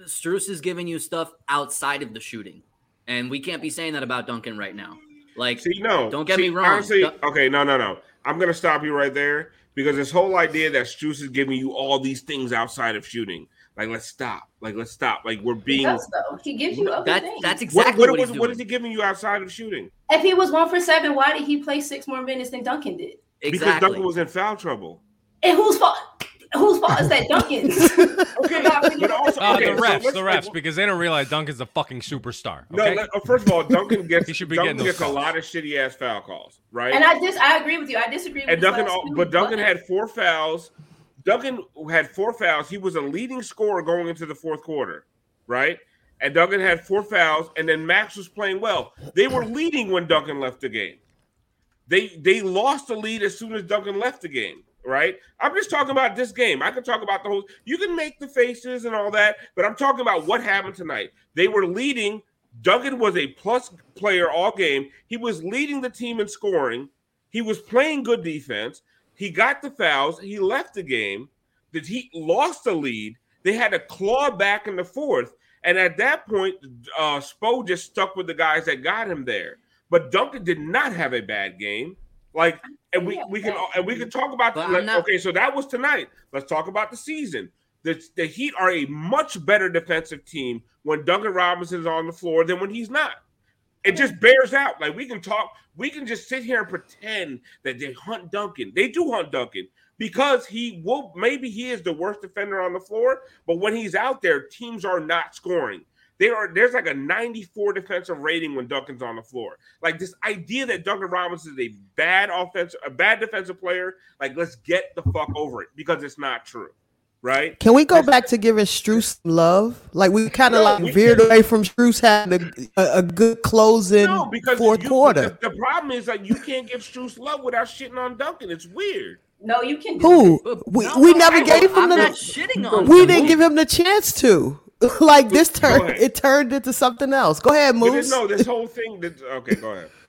Strus is giving you stuff outside of the shooting. And we can't be saying that about Duncan right now. Like See, no. don't get See, me wrong. Honestly, Dun- okay, no, no, no. I'm gonna stop you right there because this whole idea that Strus is giving you all these things outside of shooting, like let's stop, like let's stop, like we're He being. does. He gives you other that, things. that's exactly what, what, was- he's what doing. is he giving you outside of shooting? if he was one for seven, why did he play six more minutes than Duncan did? Exactly. Because. Duncan was in foul trouble. And whose fault? Whose fault is that (laughs) Duncan's? Okay, but also uh, okay, the refs, let's- the refs, because they don't realize Duncan's a fucking superstar. No, let- uh, first of all, Duncan (laughs) gets He should be Duncan getting those gets a lot of shitty ass foul calls, right? and I dis I agree with you. I disagree with and his Duncan, last al- two, but Duncan had four fouls. Duncan had four fouls. He was a leading scorer going into the fourth quarter, right? And Duncan had four fouls, and then Max was playing well. They were leading when Duncan left the game. They they lost the lead as soon as Duncan left the game, right? I'm just talking about this game. I could talk about the whole. You can make the faces and all that, but I'm talking about what happened tonight. They were leading. Duncan was a plus player all game. He was leading the team in scoring. He was playing good defense. He got the fouls. He left the game. The Heat lost the lead. They had to claw back in the fourth. And at that point, uh, Spo just stuck with the guys that got him there. But Duncan did not have a bad game. Like, and we, we can and we can talk about But like, not- okay, so that was tonight. Let's talk about the season. The, the Heat are a much better defensive team when Duncan Robinson is on the floor than when he's not. It just bears out. Like we can talk, we can just sit here and pretend that they hunt Duncan. They do hunt Duncan because he will maybe he is the worst defender on the floor, but when he's out there, teams are not scoring. There are there's like a 94 defensive rating when Duncan's on the floor. Like this idea that Duncan Robinson is a bad offensive, a bad defensive player, like let's get the fuck over it because it's not true. right? Can we go back to giving Strus love? Like we kind of No, like veered away from Strus having a, a, a good closing No, because fourth you, quarter. The, the problem is that you can't give Strus love without shitting on Duncan. It's weird. No, you can do Who? it. We, we never gave him I'm the. not shitting on we him. didn't give him the chance to. (laughs) like this turned, it turned into something else. Go ahead, But Moose. this, no, this whole thing. That, okay, go ahead. (laughs)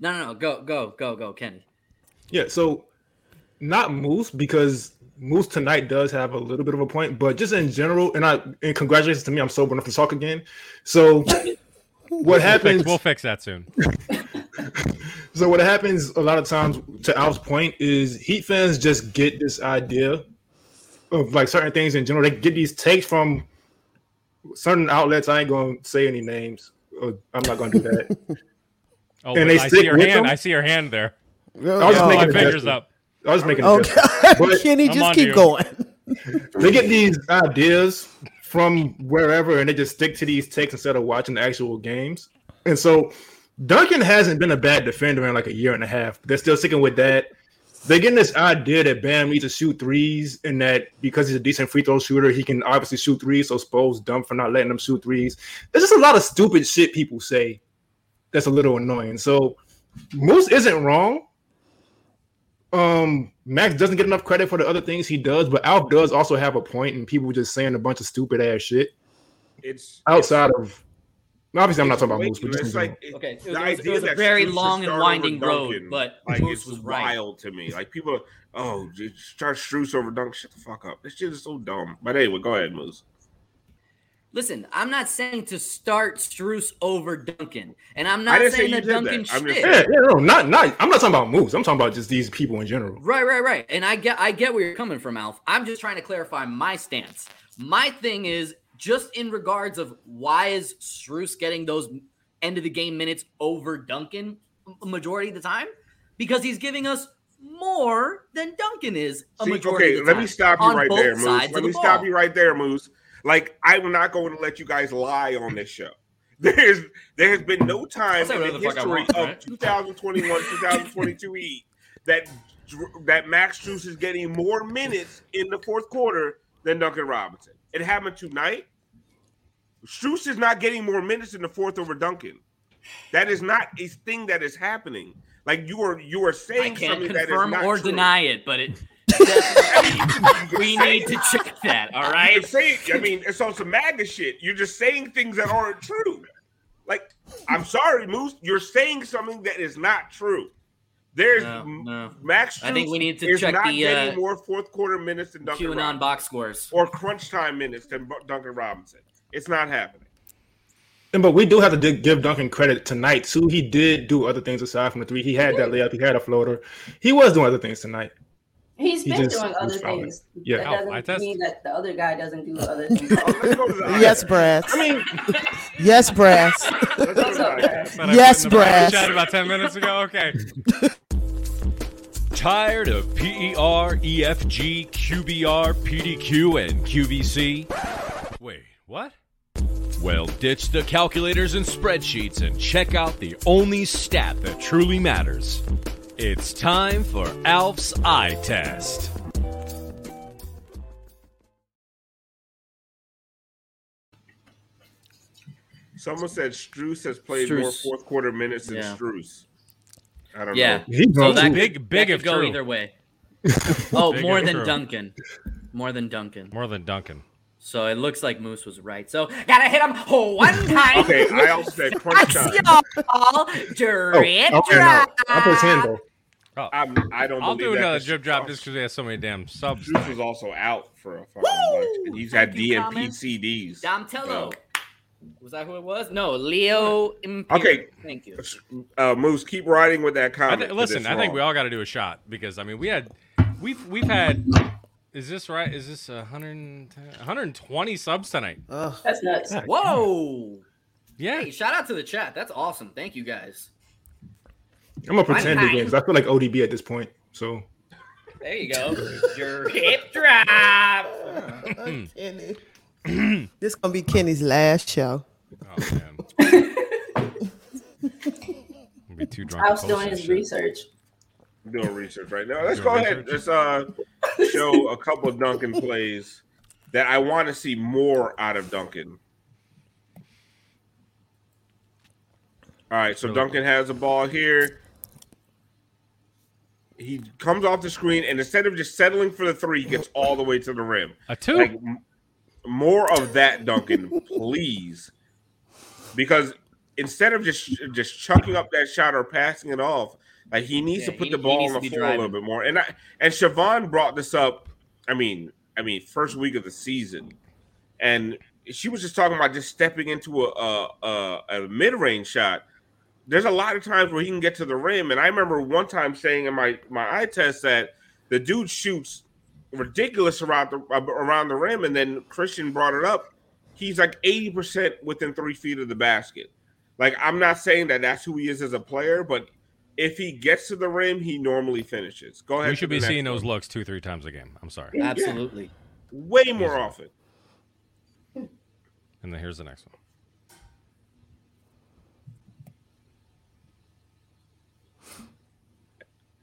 No, no, no. Go, go, go, go, Kenny. Yeah, so not Moose because Moose tonight does have a little bit of a point, but just in general, and I and congratulations to me, I'm sober enough to talk again. So (laughs) what We'll fix, happens? we'll fix that soon. So what happens a lot of times, to Al's point, is Heat fans just get this idea of like certain things in general. They get these takes from certain outlets. I ain't gonna say any names. Uh, I'm not gonna do that. (laughs) Oh, And they I stick see your hand. them? I see your hand there. I was just Oh, making my fingers up. I was making Okay. (laughs) But Kenny, just keep you. going. (laughs) they get these ideas from wherever and they just stick to these takes instead of watching the actual games. And so Duncan hasn't been a bad defender in like a year and a half. They're still sticking with that. They're getting this idea that Bam needs to shoot threes and that because he's a decent free throw shooter, he can obviously shoot threes. So Spo's dumb for not letting him shoot threes. There's just a lot of stupid shit people say that's a little annoying. So Moose isn't wrong. Um, Max doesn't get enough credit for the other things he does, but Alf does also have a point, and people just saying a bunch of stupid ass shit It's outside of. Obviously, I'm not talking about way Moose, but too- just it's like it- Okay, it the was- it was- it was a that very Strus should long and start over winding road, but like Moose it's was right. wild to me. Like people, are, oh, just start Strus over Duncan. Shut the fuck up. This shit is so dumb. But anyway, go ahead, Moose. Listen, I'm not saying to start Strus over Duncan, and I'm I not didn't say saying that did that. Duncan I'm just shit. Yeah, yeah, no, not not. I'm not talking about Moose. I'm talking about just these people in general. Right, right, right. And I get I get where you're coming from, Alf. I'm just trying to clarify my stance. My thing is just in regards of why is Strus getting those end of the game minutes over Duncan a majority of the time? Because he's giving us more than Duncan is a See, majority okay, of the let me stop you right there, Moose. Let of me the stop you right there, Moose. Like I'm not going to let you guys lie on this show. (laughs) There's there has been no time in the the history want, of right? 2021, 2022 E that that Max Strus is getting more minutes in the fourth quarter than Duncan Robinson. It happened tonight. Strus is not getting more minutes in the fourth over Duncan. That is not a thing that is happening. Like you are you are I saying can't something that is confirm not or true. deny it, but it (laughs) we need to check that. All You're saying, I mean, it's on some MAGA shit. You're just saying things that aren't true. Like, I'm sorry, Moose, you're saying something that is not true. There's No, no. Max. I think we need to check not the, getting uh, more fourth quarter minutes than Duncan QAnon Robinson box scores. or crunch time minutes than Duncan Robinson. It's not happening. And but we do have to dig- give Duncan credit tonight too. He did do other things aside from the three. He had that layup. He had a floater. He was doing other things tonight. He's He been just doing other fouling. things. Yeah. That Oh, doesn't I test- mean that the other guy doesn't do (laughs) other things. Oh, let's go to the Yes, Brass. I mean, (laughs) Yes, Brass. Let's go to What's the up, eye Brad? test. That I Yes, put in the private Brass. Chat about ten minutes ago. Okay. (laughs) Tired of E PER, EFG, QBR, PDQ, and QVC? Wait, what? Well, ditch the calculators and spreadsheets and check out the only stat that truly matters. It's time for Alf's eye test. Someone said Strus has played more fourth quarter minutes than Yeah. Strus. I don't Yeah. know. he's So that too. Big- big that if could go true. either way. (laughs) Oh, Big more than true. Duncan. More than Duncan. More than Duncan. So it looks like Moose was right. So gotta hit him one (laughs) time. Okay, I also said (laughs) crunch That's time. y'all. Oh, Drip okay, drop. I'll put his hand though. Oh, I'm, I don't I'll believe do another drip drop just because we have so many damn subs. Strus was also out for a fucking bunch. And he's had Thank you, DNP. CDs. Dom Tello. So, Was that who it was? No, Leo. Imperial. Okay. Thank you. uh, Moose, keep riding with that I comment. thi- to listen, this I think we all got to do a shot because I mean we had, we've we've had. Is this right? Is this 110, 120 subs tonight? Ugh. That's nuts. Whoa. Yeah. Hey, shout out to the chat. That's awesome. Thank you guys. I'm gonna pretend Fine. again 'cause I feel like ODB at this point. So There you go. (laughs) Your hip drop. Hmm. (laughs) Kenny. (clears throat) this gonna be Kenny's last show. Oh man. (laughs) I'll be too drunk. I was doing his shit. research. Doing (laughs) research right now. Let's go ahead. Let's uh show a couple of Duncan (laughs) plays that I want to see more out of Duncan. All right, so Duncan has the ball here. He comes off the screen, and instead of just settling for the three, he gets all the way to the rim. A two. Like, more of that, Duncan, (laughs) please. Because instead of just just chucking up that shot or passing it off, like he needs Yeah, to put he- the ball on the floor a little bit more. And I and Siobhan brought this up. I mean, I mean, first week of the season, and she was just talking about just stepping into a a, a, a mid range shot. There's a lot of times where he can get to the rim, and I remember one time saying in my my eye test that the dude shoots ridiculous around the around the rim, and then Christian brought it up. He's like eighty percent within three feet of the basket. Like I'm not saying that that's who he is as a player, but if he gets to the rim, he normally finishes. Go ahead. We should be seeing next those looks two, three times a game. I'm sorry. Absolutely. way more often. And then here's the next one.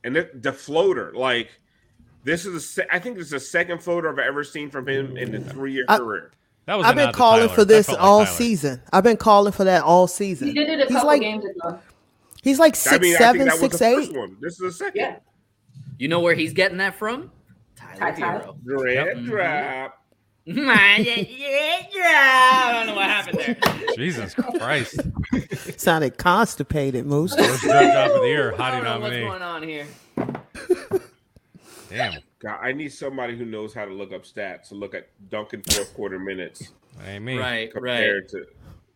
And the, the floater, like this is, a se- I think this is the second floater I've ever seen from him in his three year I- career. That was I've been calling for this felt like all season. I've been calling for that all season. He did it a he's couple like games ago. He's like I six mean, I seven, think that was the eight. first one. This is the second. Yeah. You know where he's getting that from? Tyler Ty Ty. Herro. Dread drop. (laughs) I don't know what happened there. (laughs) Jesus Christ. (laughs) Sounded constipated, Moose. First drip drop of the year, I hottie don't know what's going on here. Damn. God, I need somebody who knows how to look up stats to look at Duncan fourth quarter minutes Ain't me. Right, right, to,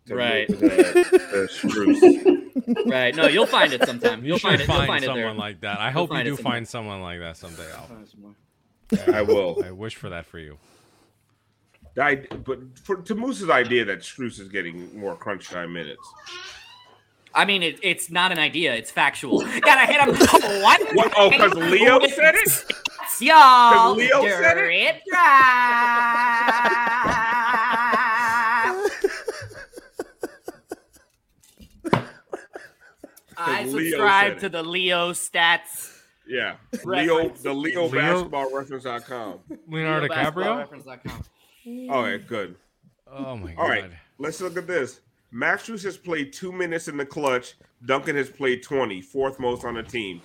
to Right. the, the Strus. Right. No, you'll find it sometime. You You'll should find it. You'll find find it someone there. like that. I You'll hope you do find someone like that someday, Al. I will. I wish for that for you. The id- but for to Moose's idea that Strus is getting more crunch time minutes. I mean, it, it's not an idea. It's factual. (laughs) Gotta hit him. What? (laughs) What? Oh, because Leo said it. Y'all. 'Cause Leo said it? (laughs) Drip drop. I 'Cause Leo subscribe said to the Leo stats. Yeah, Leo, the Leo, Leo- basketball reference.com. Leonardo DiCaprio? DiCaprio. All right, good. Oh my god. All right, let's look at this. Max Strus has played two minutes in the clutch. Duncan has played 20, fourth most on the team.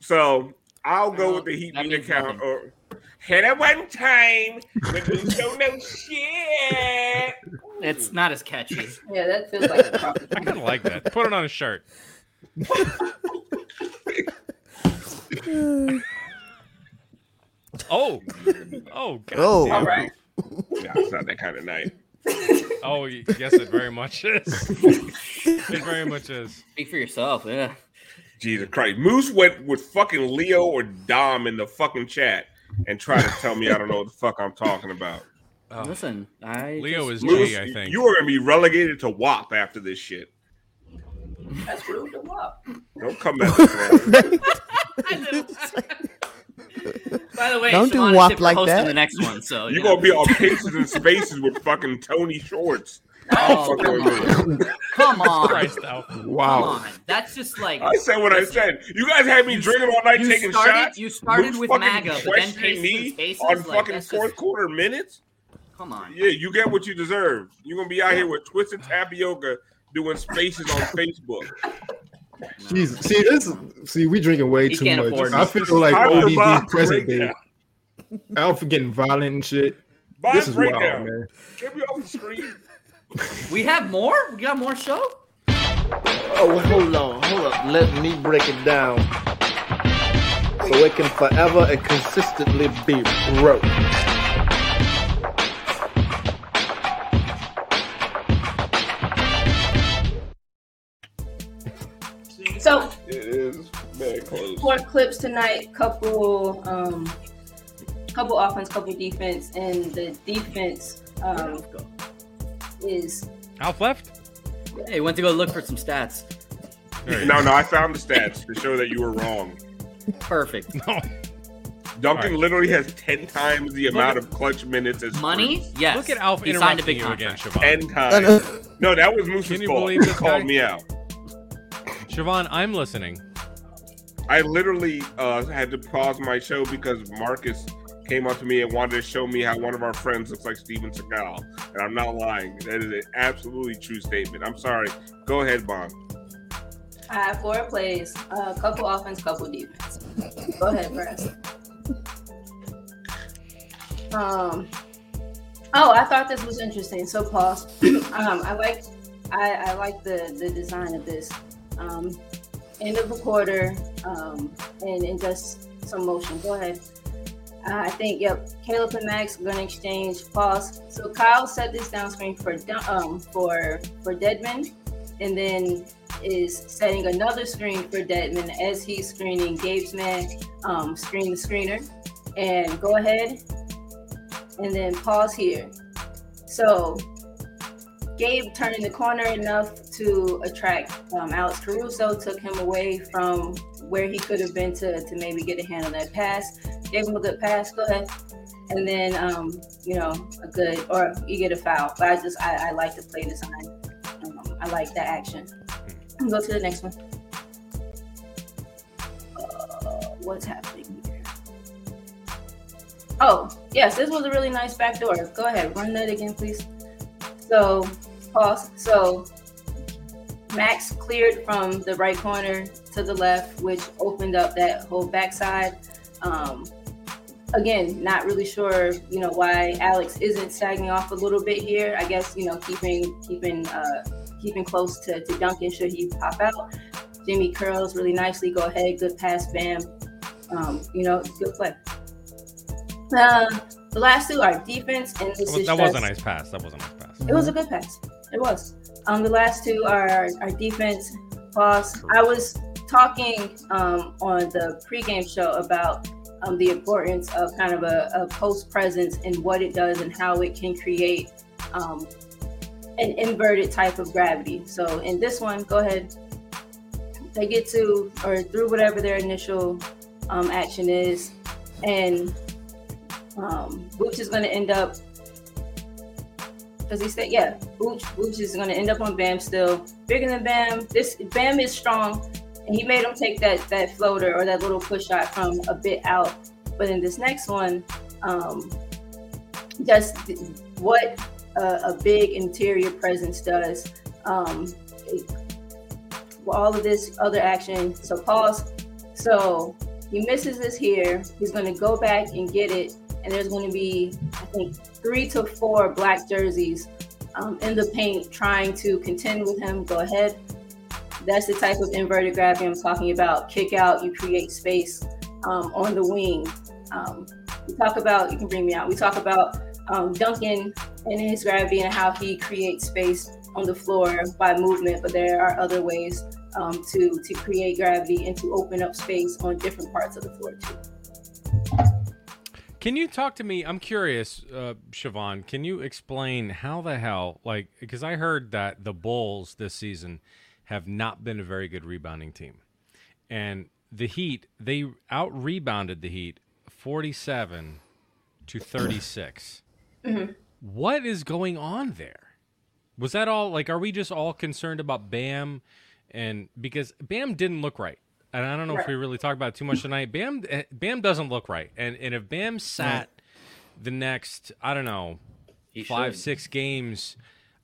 So I'll go Well, with the Heat that beat means account. Or hit it one time when you don't know shit. It's not as catchy. Yeah, that feels like a proper I kind of like that. Put it on a shirt. (laughs) oh. Oh. God Oh. All right. Yeah, it's not that kind of night. (laughs) Oh, y- yes, it very much is. (laughs) it very much is. Speak for yourself. Yeah. Jesus Christ. Moose went with fucking Leo or Dom in the fucking chat and tried to tell me I don't know what the fuck I'm talking about. Oh. Listen, I Leo just- is Moose, G, I think. you are gonna be relegated to WAP after this shit. That's rude to walk. Don't come back. (laughs) man. By the way, Don't do Siobhan WAP like hosting that. The next one, so You're you know. gonna be on paces and spaces with fucking Tony Shorts. Oh, come on. Come on. Christ, Al. Come Wow. on. That's just like I said what I said. You guys had me drinking all night taking started- shots. you started Moose with fucking MAGA, but then questioning Paces me Spaces, on like, fucking fourth just- quarter minutes. come on. Yeah, you get what you deserve. You're gonna be out here with twisted tapioca doing spaces on Facebook. (laughs) Jesus. See, this is see, we drinking way He too much. I it. feel like Hyper ODB Bob present breakdown. day. Alpha getting violent and shit. Bob This is wild, breakdown. man. Get me off the screen. (laughs) We have more? We got more show? Oh, hold on, hold up. Let me break it down. So it can forever and consistently be broke. Four clips tonight. Couple, um, couple offense, couple defense, and the defense um, is Alf left? Hey, went to go look for some stats. No, no, I found the stats to show that you were wrong. Perfect. No. Duncan Right. literally has ten times the amount of clutch minutes as Money? Strus. Yes. Look at Alf He signed a interrupting big you again, contract. Siobhan. Ten (laughs) times. No, that was Moose's Can you fault. believe He this called guy? me out. Siobhan, I'm listening. I literally uh, had to pause my show because Marcus came up to me and wanted to show me how one of our friends looks like Steven Seagal. And I'm not lying. That is an absolutely true statement. I'm sorry. Go ahead, Bond. I have four plays, a uh, couple offense, couple defense. Go ahead, Brass. Um. Oh, I thought this was interesting. So pause. (clears throat) um, I like, I, I like the the design of this. Um, end of the quarter, um, and, and just some motion. Go ahead. Uh, I think, yep, Caleb and Max are going to exchange pause. So Kyle set this down screen for um for for Dedmon, and then is setting another screen for Dedmon as he's screening Gabe's man, um, screen the screener. And go ahead and then pause here. So Gabe turning the corner enough to attract um, Alex Caruso, took him away from where he could have been to, to maybe get a hand on that pass. Gave him a good pass. Go ahead. And then, um, you know, a good, or you get a foul. But I just, I, I like the play design. Um, I like that action. Go to the next one. Uh, what's happening here? Oh, yes, this was a really nice backdoor. Go ahead, run that again, please. So, So, Max cleared from the right corner to the left, which opened up that whole backside. Um, again, not really sure, you know, why Alex isn't sagging off a little bit here. I guess, you know, keeping keeping uh, keeping close to, to Duncan should he pop out. Jimmy curls really nicely. Go ahead, good pass, bam. Um, you know, good play. Uh, the last two are defense and this That, is that was a nice pass. That was a nice pass. it was a good pass. It was. Um, the last two are our defense. Pause. I was talking um, on the pregame show about um, the importance of kind of a, a post presence and what it does and how it can create um, an inverted type of gravity. So in this one, go ahead. They get to or through whatever their initial um, action is, and um, is going to end up Does he said, yeah, Booch, is going to end up on Bam still. Bigger than Bam. This Bam is strong, and he made him take that that floater or that little push shot from a bit out. But in this next one, um, just what a, a big interior presence does. Um, all of this other action. So pause. So he misses this here. He's going to go back and get it, and there's going to be, I think, three to four black jerseys um, in the paint trying to contend with him. Go ahead. That's the type of inverted gravity I'm talking about. Kick out, you create space um, on the wing. Um, we talk about, you can bring me out. We talk about um, Duncan and his gravity and how he creates space on the floor by movement, but there are other ways um, to to create gravity and to open up space on different parts of the floor too. Can you talk to me? I'm curious, uh, Siobhan. Can you explain how the hell, like, because I heard that the Bulls this season have not been a very good rebounding team, and the Heat they out rebounded the Heat 47 to 36. Mhm. What is going on there? Was that all? Like, are we just all concerned about Bam? And because Bam didn't look right, and I don't know if we really talk about it too much tonight. Bam, eh, Bam doesn't look right, and and if Bam sat the next, I don't know, five should. six games,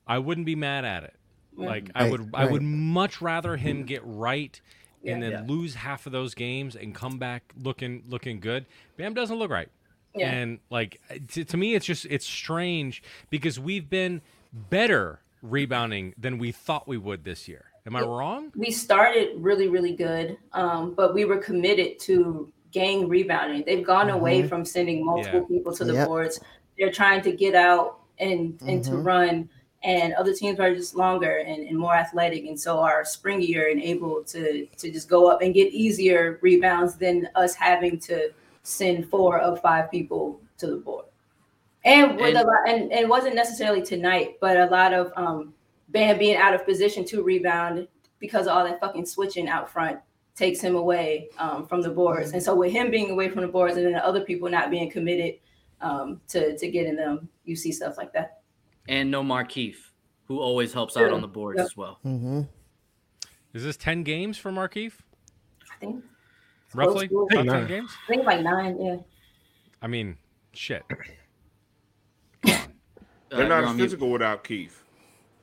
I wouldn't be mad at it. Yeah. Like I Right, would, I would much rather him get right and Yeah. then Yeah. lose half of those games and come back looking looking good. Bam doesn't look right. Yeah. And like to, to me, it's just it's strange because we've been better rebounding than we thought we would this year. Am I wrong? We started really, really good, um, but we were committed to gang rebounding. They've gone away Mhm. from sending multiple Yeah. people to the Yep. boards. They're trying to get out and and to Mhm. run. And other teams are just longer and, and more athletic, and so are springier and able to to just go up and get easier rebounds than us having to send four of five people to the board. And with And- a lot, and, and it wasn't necessarily tonight, but a lot of um, Bam being out of position to rebound because of all that fucking switching out front takes him away um, from the boards. And so with him being away from the boards and then the other people not being committed um, to to getting them, you see stuff like that. And no Markieff, who always helps out on the boards Yep. as well. Mm-hmm. Is this ten games for Markieff? I think Roughly close about to- ten games. I think like nine. Yeah. I mean, Shit. They're Uh, not as on mute. physical without Keith.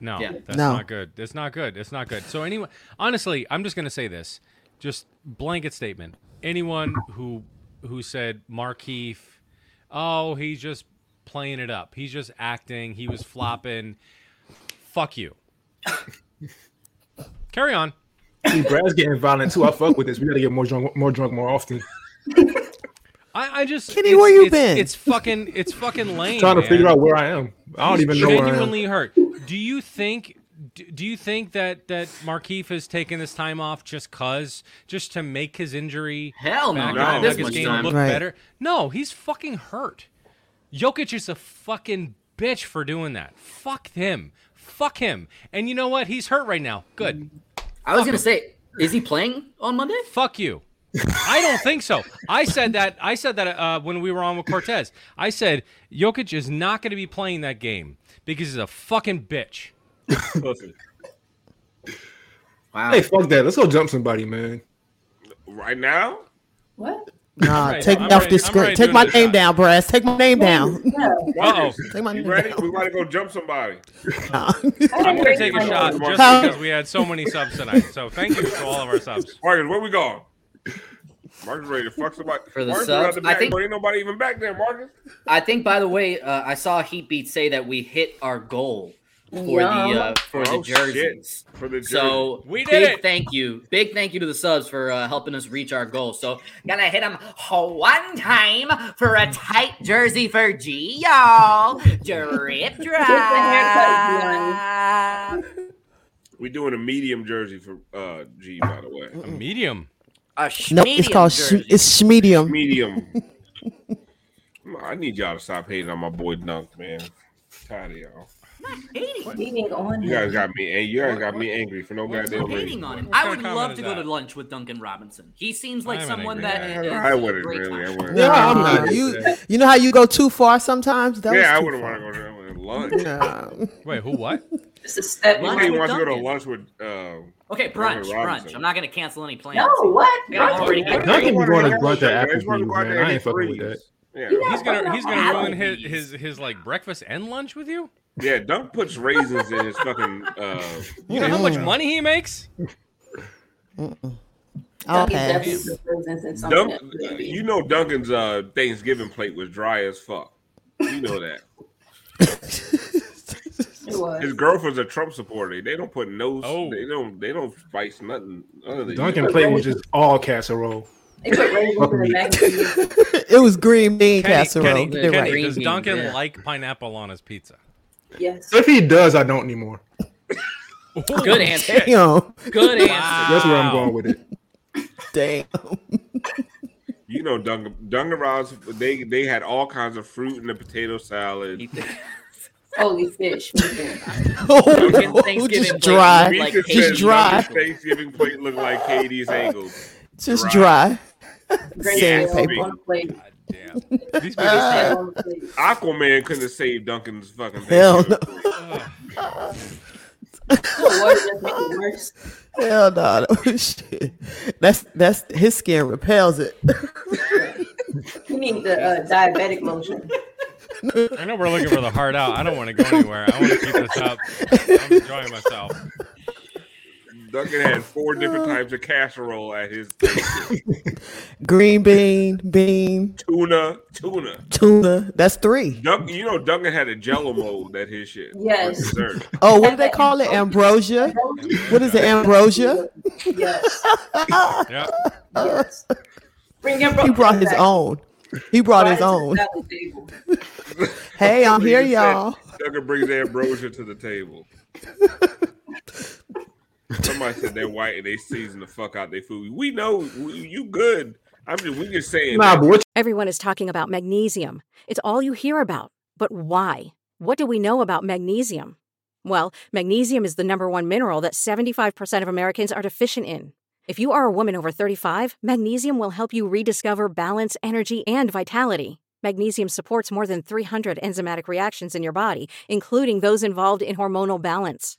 No, Yeah. that's No. not good. It's not good. It's not good. So anyone, honestly, I'm just gonna say this, just blanket statement. Anyone who who said Markieff, oh, he's just playing it up. He's just acting. He was flopping. Fuck you. (laughs) Carry on. See, Brad's getting violent too. I fuck with this. We gotta get more drunk, more drunk, more often. (laughs) I, I just Kenny, where you it's- been? It's fucking. It's fucking lame. trying to man. figure out where I am. I don't He's even know where I am. genuinely hurt. Do you think? do- Do you think that that Markieff has taken this time off just cause, just to make his injury Hell no, back not in the this Nuggets much game time. look Right. better? No, he's fucking hurt. Jokic is a fucking bitch for doing that. Fuck him. Fuck him. And you know what? He's hurt right now. Good. I was gonna say, is he playing on Monday? Fuck you. I don't think so. I said that. I said that uh, when we were on with Cortez. I said Jokic is not going to be playing that game because he's a fucking bitch. Wow. Hey, fuck that. Let's go jump somebody, man. right now, What? Nah, ready. take I'm me off ready. this screen. Take my name shot. down, Brass. Take my name down. Yeah. Uh Take my you name ready? down. We gotta go jump somebody. Nah. (laughs) I'm going to take a shot just because we had so many subs tonight. So thank you to all of our subs. Marcus, where we going? Marcus ready to fuck somebody. For the Marcus subs? out the I think- bro. Ain't nobody even back there, Marcus. I think, by the way, uh, I saw Heat Beat say that we hit our goal for Yum. the uh, for Oh, the jerseys. shit. For the So We did big it. thank you, big thank you to the subs for uh, helping us reach our goal. So gonna hit them one time for a tight jersey for G, y'all. Drip (laughs) drop. We doing a medium jersey for uh G, by the way. A medium. A No, it's called sh- it's medium. Medium. (laughs) I need y'all to stop hating on my boy Dunk, man. tired of y'all. Hating on You guys got me, and you guys got me angry for no What's goddamn hating reason. on him? What I kind would of love comment to is go that? to lunch with Duncan Robinson. He seems I like haven't someone agreed that with is I a wouldn't great really. I time. wouldn't. Yeah, I'm not. (laughs) you you know how you go too far sometimes. That yeah, I was too wouldn't far. want to go to lunch. Nah. Wait, who? What? It's a step. Lunch Nobody with wants to go to lunch with. Uh, Okay, brunch, brunch. I'm not gonna cancel any plans. No, what? Yeah, I'm Duncan Duncan be going to brunch with you, at man. He's Applebee's, go man. I get ain't fucking with threes. Yeah. He's gonna he's gonna ruin his, his his like breakfast and lunch with you. Yeah, Dunk puts raisins in his fucking. Uh, You know how much money he makes? I'll pass. definitely put raisins in something Dunk, you know Duncan's uh, Thanksgiving plate was dry as fuck. You know that. It was. His girlfriend's a Trump supporter. They don't put no. Oh. They don't. They don't spice nothing. None of the Duncan plate was just all casserole. They put raisins in the mac and cheese. it was green bean Kenny, casserole. Kenny, You're Kenny, right. Does Duncan yeah. like pineapple on his pizza? Yes. If he does, I don't anymore. Good answer. Damn. Good answer. That's where I'm going with it. Damn. (laughs) You know Duncan. Duncan They they had all kinds of fruit in the potato salad. (laughs) Holy fish. (laughs) Oh, Thanksgiving just plate dry. looked like Mika Haitian said dry. Thanksgiving plate looked like Katie's ankles. Just dry. Great Sandpaper. deal on the plate. Damn. These Uh, try- On the plate. Aquaman couldn't have saved Duncan's fucking. Hell no. (laughs) Hell no. (laughs) Shit. That's that's his skin repels it. You need the uh, diabetic lotion. I know we're looking for the heart out. I don't want to go anywhere. I want to keep this up. I'm enjoying myself. Duncan had four different oh. types of casserole at his (laughs) Green bean, bean, tuna, tuna. tuna. That's three. Duncan, you know Duncan had a Jello mold at his shit. Yes. (laughs) Oh, what do they call it? Ambrosia. What is it? Ambrosia. Yes. (laughs) Yeah. Yes. Bring your He brought his back. own. He brought his Right to the own. Hey, I'm here, y'all. Duncan brings ambrosia to the table. Somebody said they're white and they season the fuck out their food. We know you good. I'm just we just saying. Nah, but Everyone is talking about magnesium. It's all you hear about. But why? What do we know about magnesium? Well, magnesium is the number one mineral that 75% of Americans are deficient in. If you are a woman over 35, magnesium will help you rediscover balance, energy, and vitality. Magnesium supports more than 300 enzymatic reactions in your body, including those involved in hormonal balance.